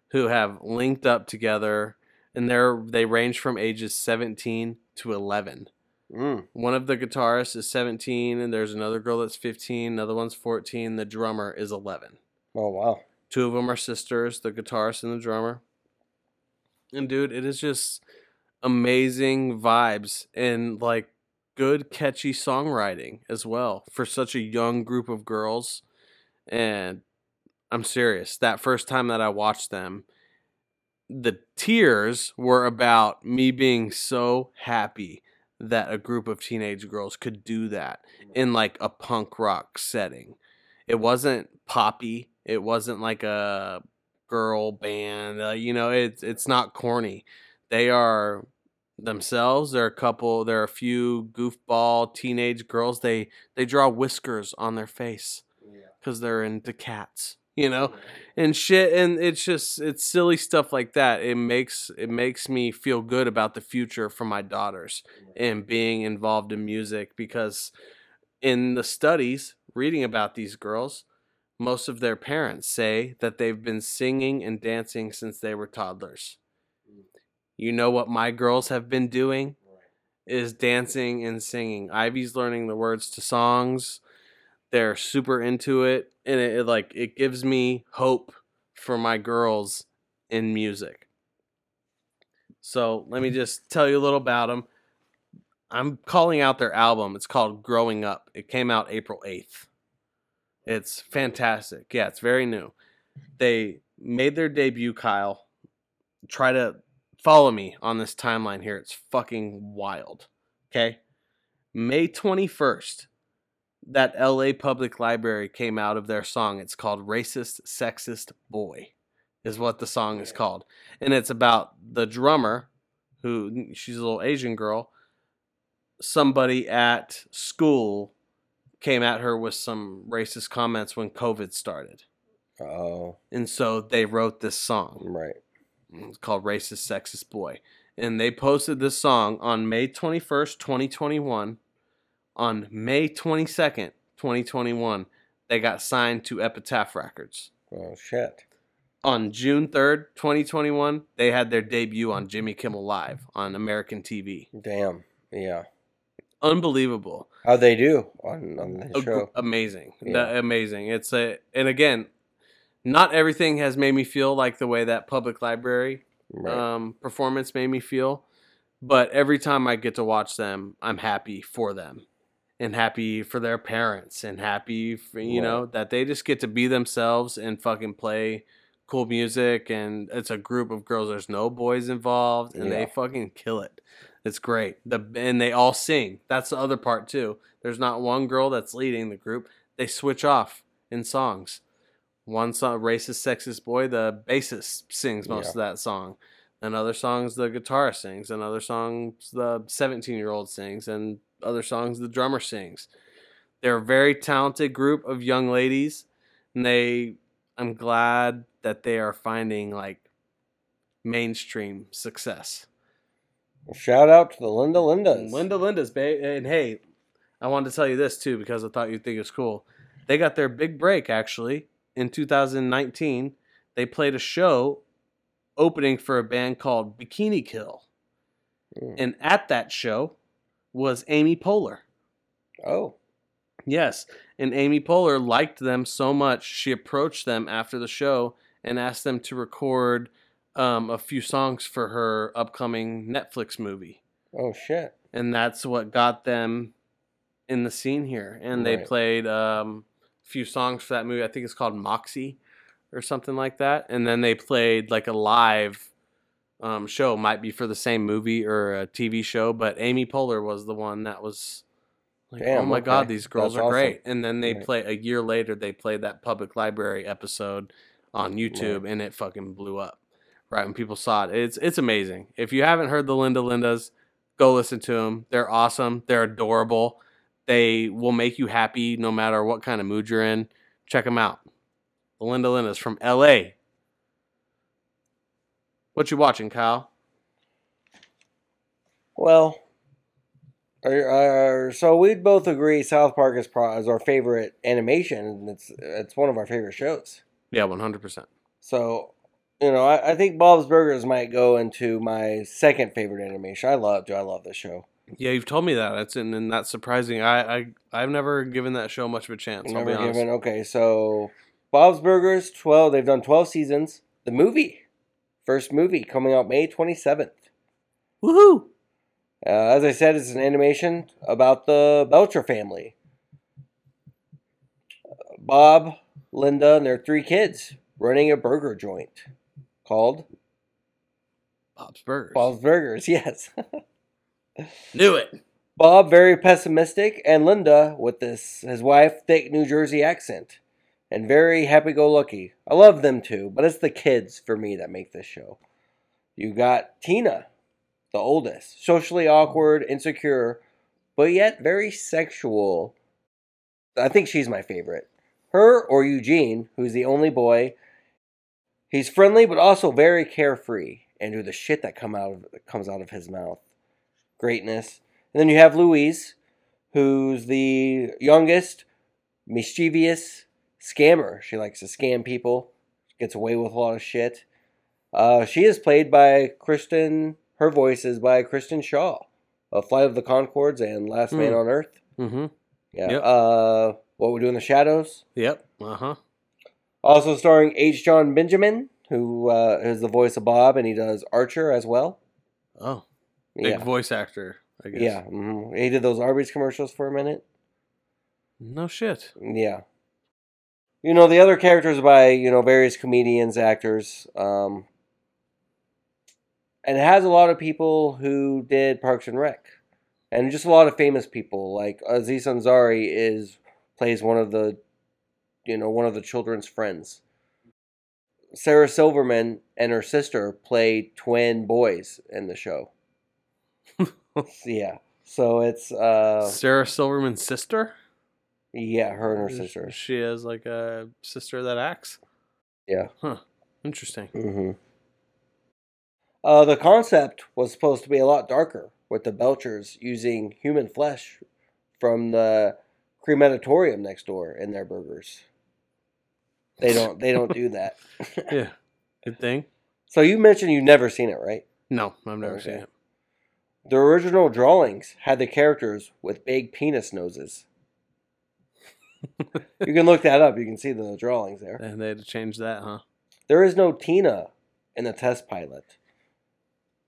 who have linked up together and they're they range from ages 17 to 11 Mm. one of the guitarists is 17 and there's another girl that's 15 another one's 14 the drummer is 11 Oh wow. two of them are sisters the guitarist and the drummer and dude it is just amazing vibes and like good catchy songwriting as well for such a young group of girls and i'm serious that first time that i watched them the tears were about me being so happy that a group of teenage girls could do that in like a punk rock setting. It wasn't poppy. It wasn't like a girl band. Uh, you know, it's it's not corny. They are themselves. They're a couple. There are a few goofball teenage girls. They they draw whiskers on their face because they're into cats. You know, and shit and it's just it's silly stuff like that it makes it makes me feel good about the future for my daughters and being involved in music because in the studies reading about these girls most of their parents say that they've been singing and dancing since they were toddlers. Mm. You know what my girls have been doing? Is dancing and singing. Ivy's learning the words to songs. They're super into it and it, it like it gives me hope for my girls in music. So let me just tell you a little about them i'm calling out their album. It's called growing up. It came out april 8th it's fantastic yeah it's very new they made their debut kyle try to follow me on this timeline here it's fucking wild okay may 21st that LA Public Library came out of their song. It's called Racist Sexist Boy, is what the song is called. And it's about the drummer, who she's a little Asian girl. Somebody at school came at her with some racist comments when COVID started. Oh, And so they wrote this song. right. Mm, it's called Racist Sexist Boy. And they posted this song on May 21st, 2021 On May 22nd, 2021, they got signed to Epitaph Records. Oh shit. On June 3rd, 2021, they had their debut on Jimmy Kimmel Live on American TV. Damn. Yeah. Unbelievable. How'd they do on, on the show? amazing. Yeah. The- amazing. It's a and again, not everything has made me feel like the way that public library Right. um, performance made me feel. But every time I get to watch them, I'm happy for them and happy for their parents and happy for, you know, that they just get to be themselves and fucking play cool music. And it's a group of girls. There's no boys involved and Yeah. they fucking kill it. It's great. The and they all sing. That's the other part too. There's not one girl that's leading the group. They switch off in songs. One song, racist, sexist boy, the bassist sings most Yeah. of that song. And other songs, the guitarist sings. And other songs, the 17 year old sings. And other songs, the drummer sings. They're a very talented group of young ladies. And they, I'm glad that they are finding like mainstream success. Shout out to the Linda Lindas. Linda Linda's, babe. And hey, I wanted to tell you this too because I thought you'd think it's cool. They got their big break actually in 2019. They played a show opening for a band called Bikini Kill. Mm. And at that show was Amy Poehler. Oh. Yes. And Amy Poehler liked them so much, she approached them after the show and asked them to record um, a few songs for her upcoming Netflix movie Oh shit. and that's what got them in the scene here. And they played um, a few songs for that movie. I think it's called Moxie or something like that. And then they played like a live um, show, might be for the same movie or a TV show. But Amy Poehler was the one that was like, Damn, oh my god, these girls That's are awesome. great. And then they Right. play a year later. They played that public library episode on YouTube, and it fucking blew up. Right when people saw it, it's it's amazing. If you haven't heard the Linda Lindas, go listen to them. They're awesome. They're adorable. They will make you happy no matter what kind of mood you're in. Check them out. The Linda Lindas from L.A. What you watching, Kyle? Well, so we'd both agree South Park is, pro- is our favorite animation. It's it's one of our favorite shows. Yeah, one hundred percent. So, you know, I, I think Bob's Burgers might go into my second favorite animation. I love, do I love this show? Yeah, you've told me that. That's and, and that's surprising. I, I I've never given that show much of a chance. I'll Never be honest. given. Okay, so Bob's Burgers, twelve. They've done twelve seasons. The movie, first movie coming out May twenty seventh. Woohoo! Uh, as I said, it's an animation about the Belcher family. Bob, Linda, and their three kids running a burger joint called Bob's Burgers. Bob's Burgers. Yes. Knew it. Bob very pessimistic, and Linda with this his wife thick New Jersey accent, and very happy-go-lucky. I love them too, but it's the kids for me that make this show. You got Tina, the oldest, socially awkward, insecure, but yet very sexual. I think she's my favorite. Her or Eugene, who's the only boy. He's friendly but also very carefree, and do the shit that come out of comes out of his mouth. Greatness. And then you have Louise, who's the youngest, mischievous scammer. She likes to scam people, gets away with a lot of shit. Uh, she is played by Kristen. Her voice is by Kristen Schaal of Flight of the Conchords and Last Man Hmm. on Earth. Mm-hmm. Yeah. Yep. Uh, what We Do in the Shadows. Yep. Uh huh. Also starring H. Jon Benjamin, who uh, is the voice of Bob, and he does Archer as well. Oh, big Yeah. voice actor. I guess. Yeah. mhm. He did those Arby's commercials for a minute. No shit. Yeah. You know, the other characters by, you know, various comedians, actors. Um, and it has a lot of people who did Parks and Rec. And just a lot of famous people. Like Aziz Ansari is plays one of the you know, one of the children's friends. Sarah Silverman and her sister play twin boys in the show. yeah. So it's uh Sarah Silverman's sister. yeah, her and her Is- sister. She has like a sister that acts. Yeah. Huh. Interesting. hmm Uh, the concept was supposed to be a lot darker, with the Belchers using human flesh from the crematorium next door in their burgers. They don't. They don't do that. Yeah. Good thing. so you mentioned you've never seen it, right? No, I've never Okay. seen it. The original drawings had the characters with big penis noses. you can look that up. You can see the drawings there. And they had to change that, huh? There is no Tina in the test pilot.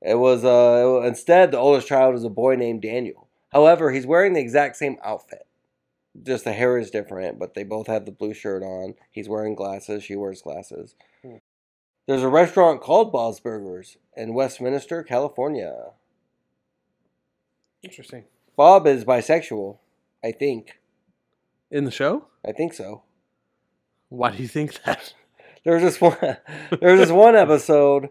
It was uh instead the oldest child is a boy named Daniel. However, he's wearing the exact same outfit. Just the hair is different, but they both have the blue shirt on. He's wearing glasses, she wears glasses. Hmm. There's a restaurant called Bob's Burgers in Westminster, California. Interesting. Bob is bisexual, I think. In the show? I think so. Why do you think that? There's this one. There's this one episode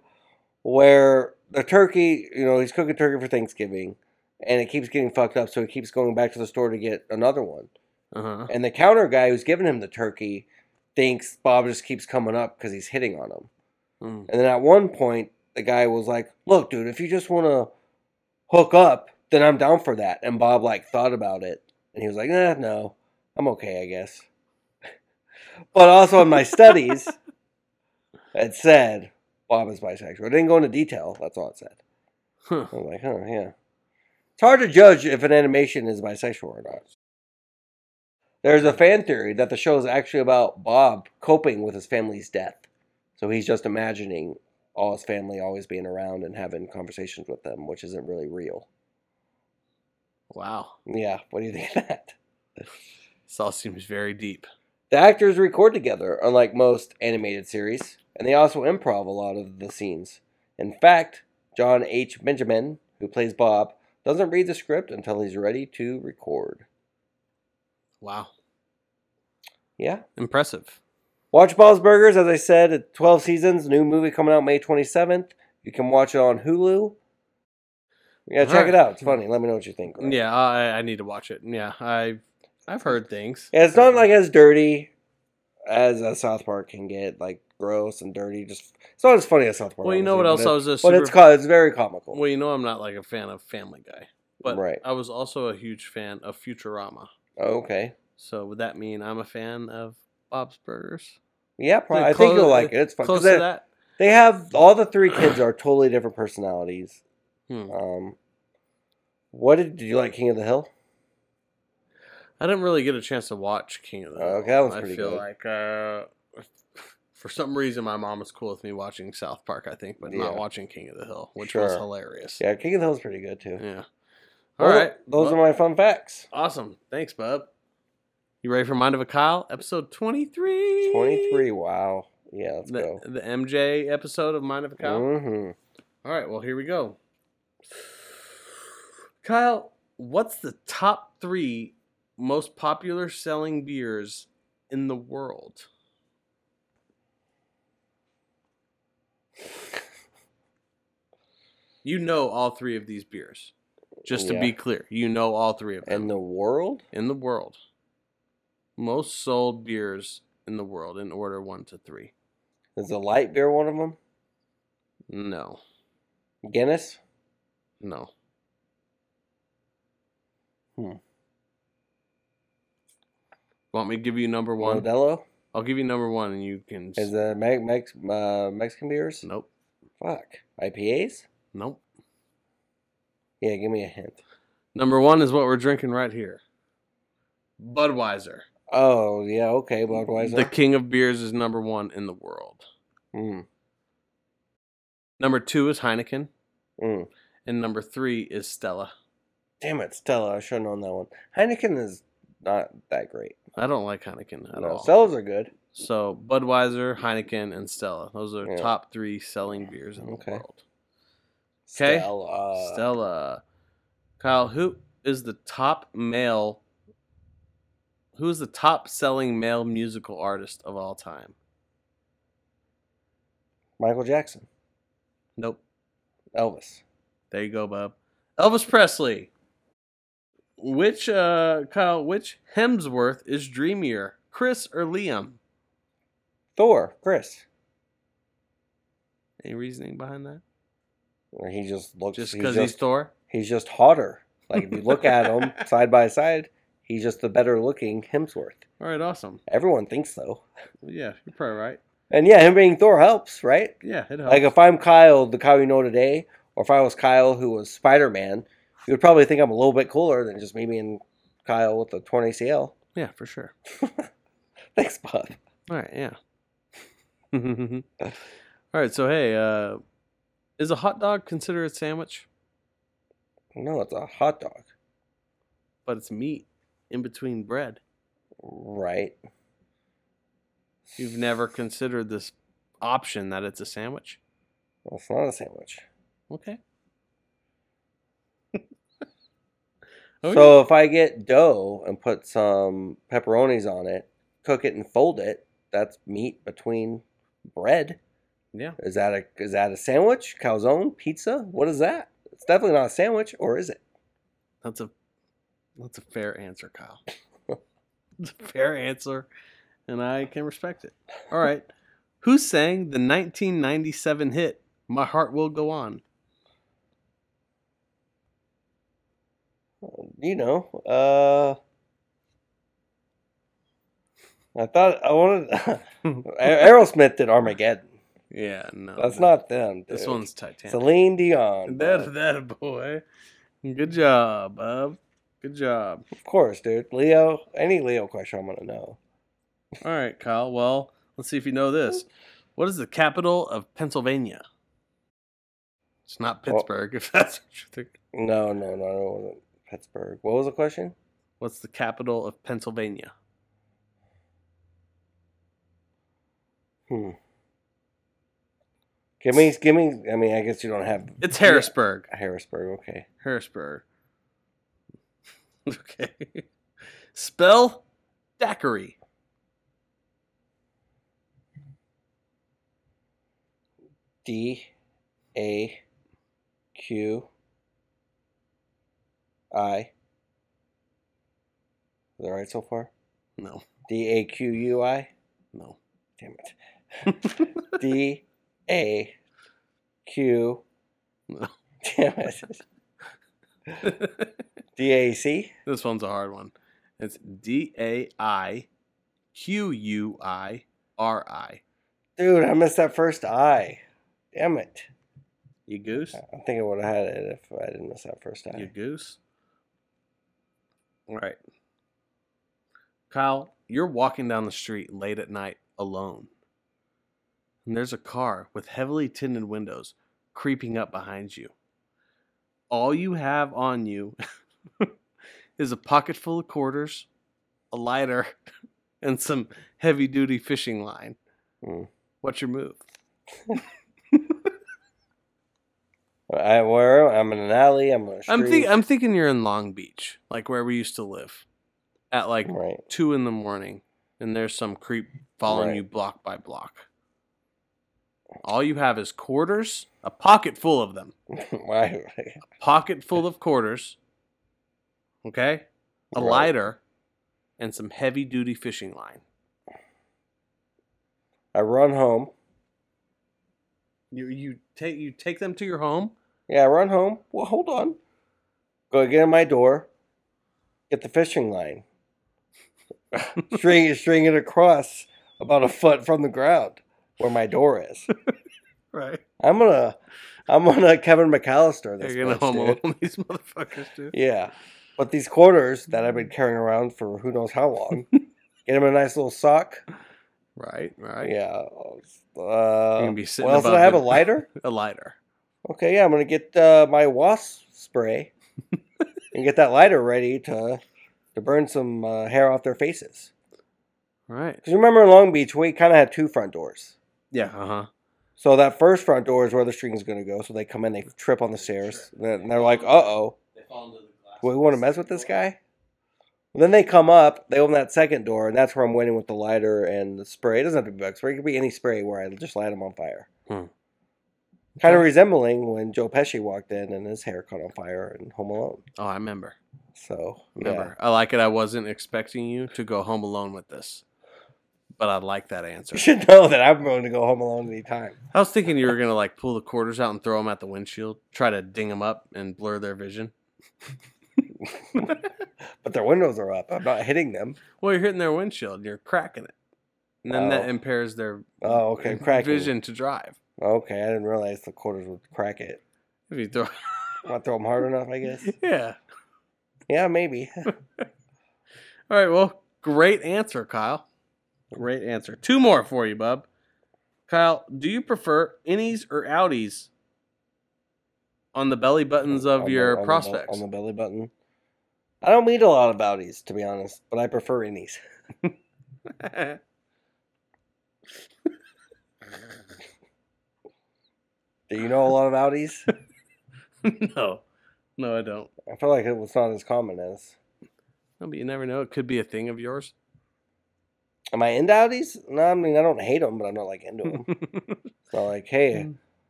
where the turkey, you know, he's cooking turkey for Thanksgiving, and it keeps getting fucked up, so he keeps going back to the store to get another one. Uh huh. And the counter guy who's giving him the turkey thinks Bob just keeps coming up because he's hitting on him. Mm. And then at one point, the guy was like, "Look, dude, if you just want to hook up, then I'm down for that." And Bob like thought about it, and he was like, "Eh, no, I'm okay, I guess." but also in my studies, it said Bob is bisexual. It didn't go into detail. That's all it said. Huh. I'm like, "Oh yeah." It's hard to judge if an animation is bisexual or not. There's a fan theory that the show is actually about Bob coping with his family's death. So he's just imagining all his family always being around and having conversations with them, which isn't really real. Wow. Yeah, what do you think of that? This all seems very deep. The actors record together, unlike most animated series, and they also improv a lot of the scenes. In fact, Jon H. Benjamin, who plays Bob, doesn't read the script until he's ready to record. Wow. Yeah. Impressive. Watch Bob's Burgers, as I said, at 12 seasons. New movie coming out May 27th. You can watch it on Hulu. Yeah, check Alright. it out. It's funny. Let me know what you think. Yeah, I, I need to watch it. Yeah, I I've heard things. Yeah, it's not like as dirty as a South Park can get, like gross and dirty. Just it's not as funny as South Park. Well, you know what else I was a but, super. but it's co- it's very comical. well, you know I'm not like a fan of Family Guy, but Right. I was also a huge fan of Futurama. okay. So would that mean I'm a fan of Bob's Burgers? Yeah, probably. Yeah, I think you'll like it. It's fun. Close They, to that. they have all the three kids are totally different personalities. Hmm. Um, what did, did you like King of the Hill? I didn't really get a chance to watch King of the Hill. Okay, that one's I feel good. like uh, for some reason my mom was cool with me watching South Park. I think, but not watching King of the Hill, which was hilarious. Yeah, King of the Hill is pretty good too. Yeah. All Well, right. those Well, are my fun facts. awesome. Thanks, bub. You ready for Mind of a Kyle, episode twenty three? 23. Wow. Yeah, let's The, go. the MJ episode of Mind of a Kyle. hmm All right, well, here we go. Kyle, what's the top three most popular selling beers in the world? You know all three of these beers. Just to Yeah. be clear, you know all three of them In the world? in the world. Most sold beers in the world in order one to three. Is the light beer one of them? No, Guinness? no. Hmm. Want me to give you number one? Modelo? I'll give you number one, and you can. Is the Mex- Mex- uh, Mexican beers? Nope. Fuck. IPAs? Nope. Yeah, give me a hint. Number one is what we're drinking right here. Budweiser. Oh, yeah, okay, Budweiser. The king of beers is number one in the world. Mm, Number two is Heineken, mm. and number three is Stella. Damn it, Stella. I should have known that one. Heineken is not that great. I don't like Heineken at No, all. Stellas are good. So Budweiser, Heineken, and Stella. Those are Yeah. top three selling beers in the world. Okay. world. Stella. Stella. Kyle, who is the top male? Who is the top selling male musical artist of all time? Michael Jackson. Nope. Elvis. There you go, bub. Elvis Presley. Which uh Kyle, which Hemsworth is dreamier? Chris or Liam? Thor. Chris. Any reasoning behind that? Or he just looks. Just because just, he's Thor? he's just hotter. Like if you look at him side by side, He's just the better looking Hemsworth. All right, awesome. Everyone thinks so. Yeah, you're probably right. And yeah, him being Thor helps, right? Yeah, it helps. Like if I'm Kyle, the Kyle you know today, or if I was Kyle who was Spider Man, you would probably think I'm a little bit cooler than just me being Kyle with the torn ACL. yeah, for sure. Thanks, Bob. All right, yeah. All right, so hey, uh, is a hot dog considered a sandwich? No, it's a hot dog. But it's meat in between bread. Right. You've never considered this option that it's a sandwich? Well, it's not a sandwich. Okay. Oh, so if I get dough and put some pepperonis on it, cook it and fold it, that's meat between bread. yeah. Is that a is that a sandwich? Calzone? Pizza? What is that? It's definitely not a sandwich, or is it? That's a that's a fair answer, Kyle. it's a fair answer, and I can respect it. All right. Who sang the 1997 hit "My Heart Will Go On"? You know, uh I thought I wanted Aerosmith did Armageddon. Yeah, no, That's no. not them. This one's Titanic. Celine Dion. That that boy. Good job, bub. Good job. Of course, dude. Leo, any Leo question I'm gonna know. All right, Kyle. Well, let's see if you know this. What is the capital of Pennsylvania? It's not Well- Pittsburgh, if that's what you think. No, no, no, it wasn't Pittsburgh. What was the question? What's the capital of Pennsylvania? Hmm. Give me, give me. I mean, I guess you don't have. It's Harrisburg. Harrisburg. Okay. Harrisburg. Okay. Spell daiquiri. D, A, Q, I. Is that right so far? No, D A Q U I. no. Damn it. D A Q. No. Damn it. D A C. this one's a hard one. It's D A I Q U I R I. Dude, I missed that first I. Damn it. You goose? I think I would have had it if I didn't miss that first I. You goose? All right. Kyle, you're walking down the street late at night alone. And there's a car with heavily tinted windows creeping up behind you. All you have on you is a pocket full of quarters, a lighter, and some heavy duty fishing line. Mm. What's your move? I, where I'm in an alley. I'm on a street. I'm think I'm thinking you're in Long Beach, like where we used to live, at like right. two in the morning, and there's some creep following Right. you block by block. All you have is quarters, a pocket full of them, Why? pocket full of quarters. Okay, a Right. lighter, and some heavy duty fishing line. I run home. You you take you take them to your home. Yeah, I run home. Well, hold on. Go get in my door. Get the fishing line. string string it across about a foot from the ground where my door is. Right. I'm gonna, I'm gonna Kevin McAllister this You're gonna home alone these motherfuckers, dude. Yeah, but these quarters that I've been carrying around for who knows how long, get them a nice little sock. Right. Right. Yeah. Uh, gonna be sitting Well, else above I have? the- A lighter? A lighter. Okay, yeah, I'm gonna get uh, my wasp spray and get that lighter ready to to burn some uh, hair off their faces. Right. Because remember in Long Beach, we kind of had two front doors. Yeah. Uh huh. So that first front door is where the string's gonna go. So they come in, they trip on the stairs, and they're like, "Uh oh, They fall into the glass. we want to mess with this guy." And then they come up, they open that second door, and that's where I'm waiting with the lighter and the spray. It doesn't have to be bug spray; it could be any spray where I just light them on fire. Hmm. Kind of resembling when Joe Pesci walked in and his hair caught on fire in Home Alone. Oh, I remember. So Remember, I like it. I wasn't expecting you to go home alone with this, but I like that answer. You should know that I'm going to go home alone anytime. I was thinking you were gonna like pull the quarters out and throw them at the windshield, try to ding them up and blur their vision. but their windows are up. I'm not hitting them. Well, you're hitting their windshield. You're cracking it, and then that Oh. impairs their Oh, okay, cracking. vision to drive. Okay, I didn't realize the quarters would crack it. If you throw, Want to throw them hard enough? I guess. yeah. Yeah, maybe. All right. Well, great answer, Kyle. Great answer. Two more for you, bub. Kyle, do you prefer innies or outies on the belly buttons of On the- your on the bel- prospects? on the belly button. I don't meet a lot of bouties, to be honest, but I prefer innies. Do you know a lot of outies? no, no, I don't. I feel like it was not as common as. No, but you never know. It could be a thing of yours. Am I into outies? No, I mean I don't hate them, but I'm not like into them. It's not like, hey,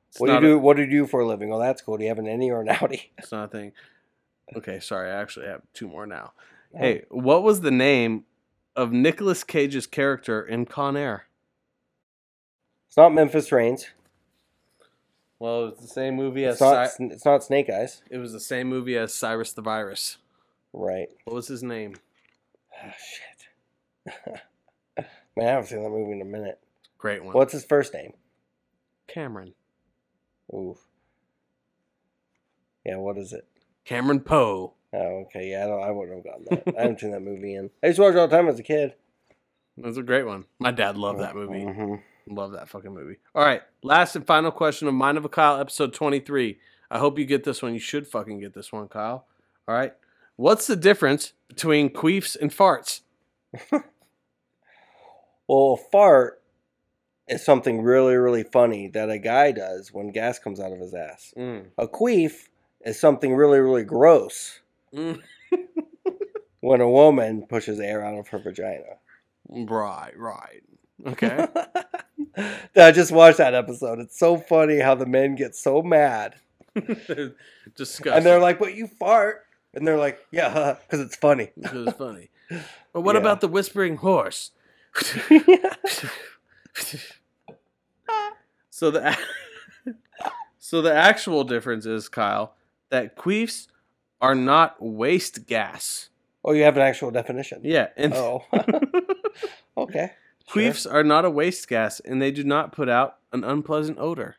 It's what do you do? A, what do you do for a living? Oh, that's cool. Do you have an innie or an outie? it's not a thing. Okay, sorry. I actually have two more now. Hey, what was the name of Nicolas Cage's character in Con Air? it's not Memphis Raines. Well, it's the same movie as It's not. Cy- It's not Snake Eyes. it was the same movie as Cyrus the Virus. Right. What was his name? Oh, shit. Man, I haven't seen that movie in a minute. Great one. What's his first name? Cameron. Oof. Yeah, what is it? Cameron Poe. Oh, okay. Yeah, I, don't, I wouldn't have gotten that. I haven't seen that movie in. I used to watch it all the time as a kid. That's a great one. My dad loved that movie. Mhm. Love that fucking movie. All right, last and final question of Mind of a Kyle, episode 23. I hope you get this one. You should fucking get this one, Kyle. All right. What's the difference between queefs and farts? Well, a fart is something really, really funny that a guy does when gas comes out of his ass. Mm. A queef is something really, really gross Mm. when a woman pushes air out of her vagina. Right, right. Okay. I just watched that episode. It's so funny how the men get so mad. Disgusting. And they're like, but you fart. And they're like, yeah, because it's funny. Because it's funny. But what Yeah. about the whispering horse? so the so the actual difference is, Kyle, that queefs are not waste gas. oh, you have an actual definition. Yeah, and Oh. okay. queefs are not a waste gas, and they do not put out an unpleasant odor.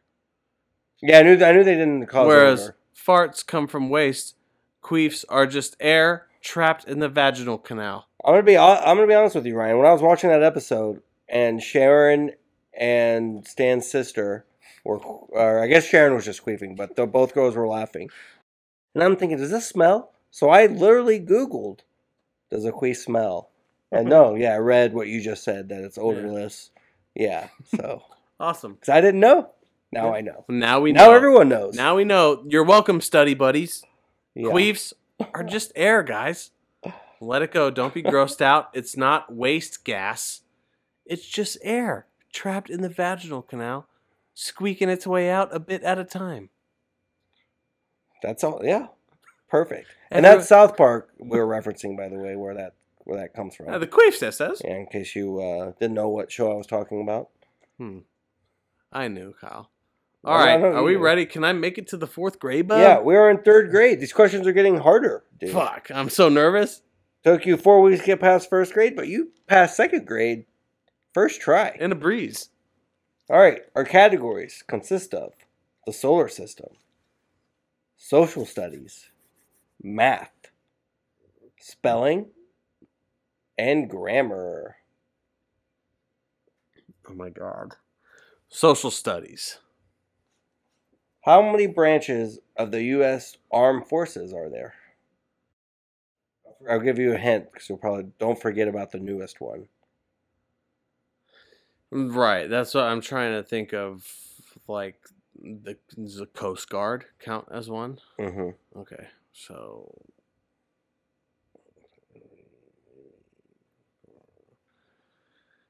Yeah, I knew. I knew they didn't cause Whereas odor. farts come from waste, queefs are just air trapped in the vaginal canal. I'm gonna be. I'm gonna be honest with you, Ryan. When I was watching that episode, and Sharon and Stan's sister were, or I guess Sharon was just queefing, but the both girls were laughing, and I'm thinking, does this smell? So I literally Googled, does a queef smell? And no, yeah, I read what you just said that it's odorless. Yeah, so Awesome. because I didn't know, now I know. Now we know. Now everyone knows. Now we know. You're welcome, study buddies. Yeah. Queefs are just air, guys. Let it go. Don't be grossed out. It's not waste gas. It's just air trapped in the vaginal canal, squeaking its way out a bit at a time. That's all. Yeah, perfect. And And that's South Park we were referencing, by the way, where that where that comes from. Uh, the queefs, that says. Yeah, in case you uh, didn't know what show I was talking about. Hmm. I knew, Kyle. Well, All I right, are we you- ready? Can I make it to the fourth grade, bud? yeah, we are in third grade. These questions are getting harder, dude. Fuck, I'm so nervous. Took you four weeks to get past first grade, but you passed second grade first try. In a breeze. All right, our categories consist of the solar system, social studies, math, spelling, and grammar. Oh my god. Social studies. How many branches of the U.S. Armed Forces are there? I'll give you a hint because you'll probably don't forget about the newest one. Right. That's what I'm trying to think of. Like the, the Coast Guard count as one? hmm Okay. So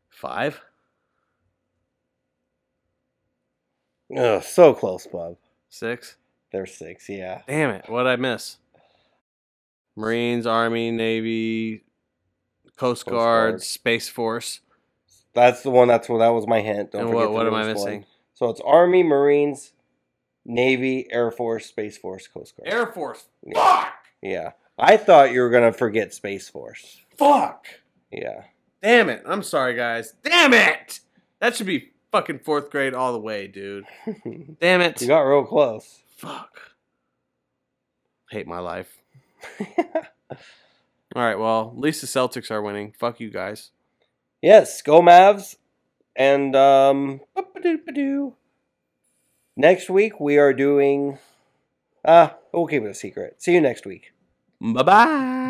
five. Oh, so close, Bob. Six. There's six. Yeah. Damn it! What would I miss? Marines, Army, Navy, Coast Coast Guard, Guard. Space Force. That's the one. That's what that was my hint. Don't and forget what, what am I missing? one. So it's Army, Marines, Navy, Air Force, Space Force, Coast Guard. Air Force. Yeah. Fuck. Yeah. I thought you were gonna forget Space Force. Fuck. Yeah. Damn it. I'm sorry, guys. Damn it. That should be fucking fourth grade all the way, dude. Damn it. You got real close. Fuck. Hate my life. All right, well, at least the Celtics are winning. Fuck you guys. yes, go Mavs. And um next week we are doing ah, we'll keep it a secret. See you next week. Bye bye.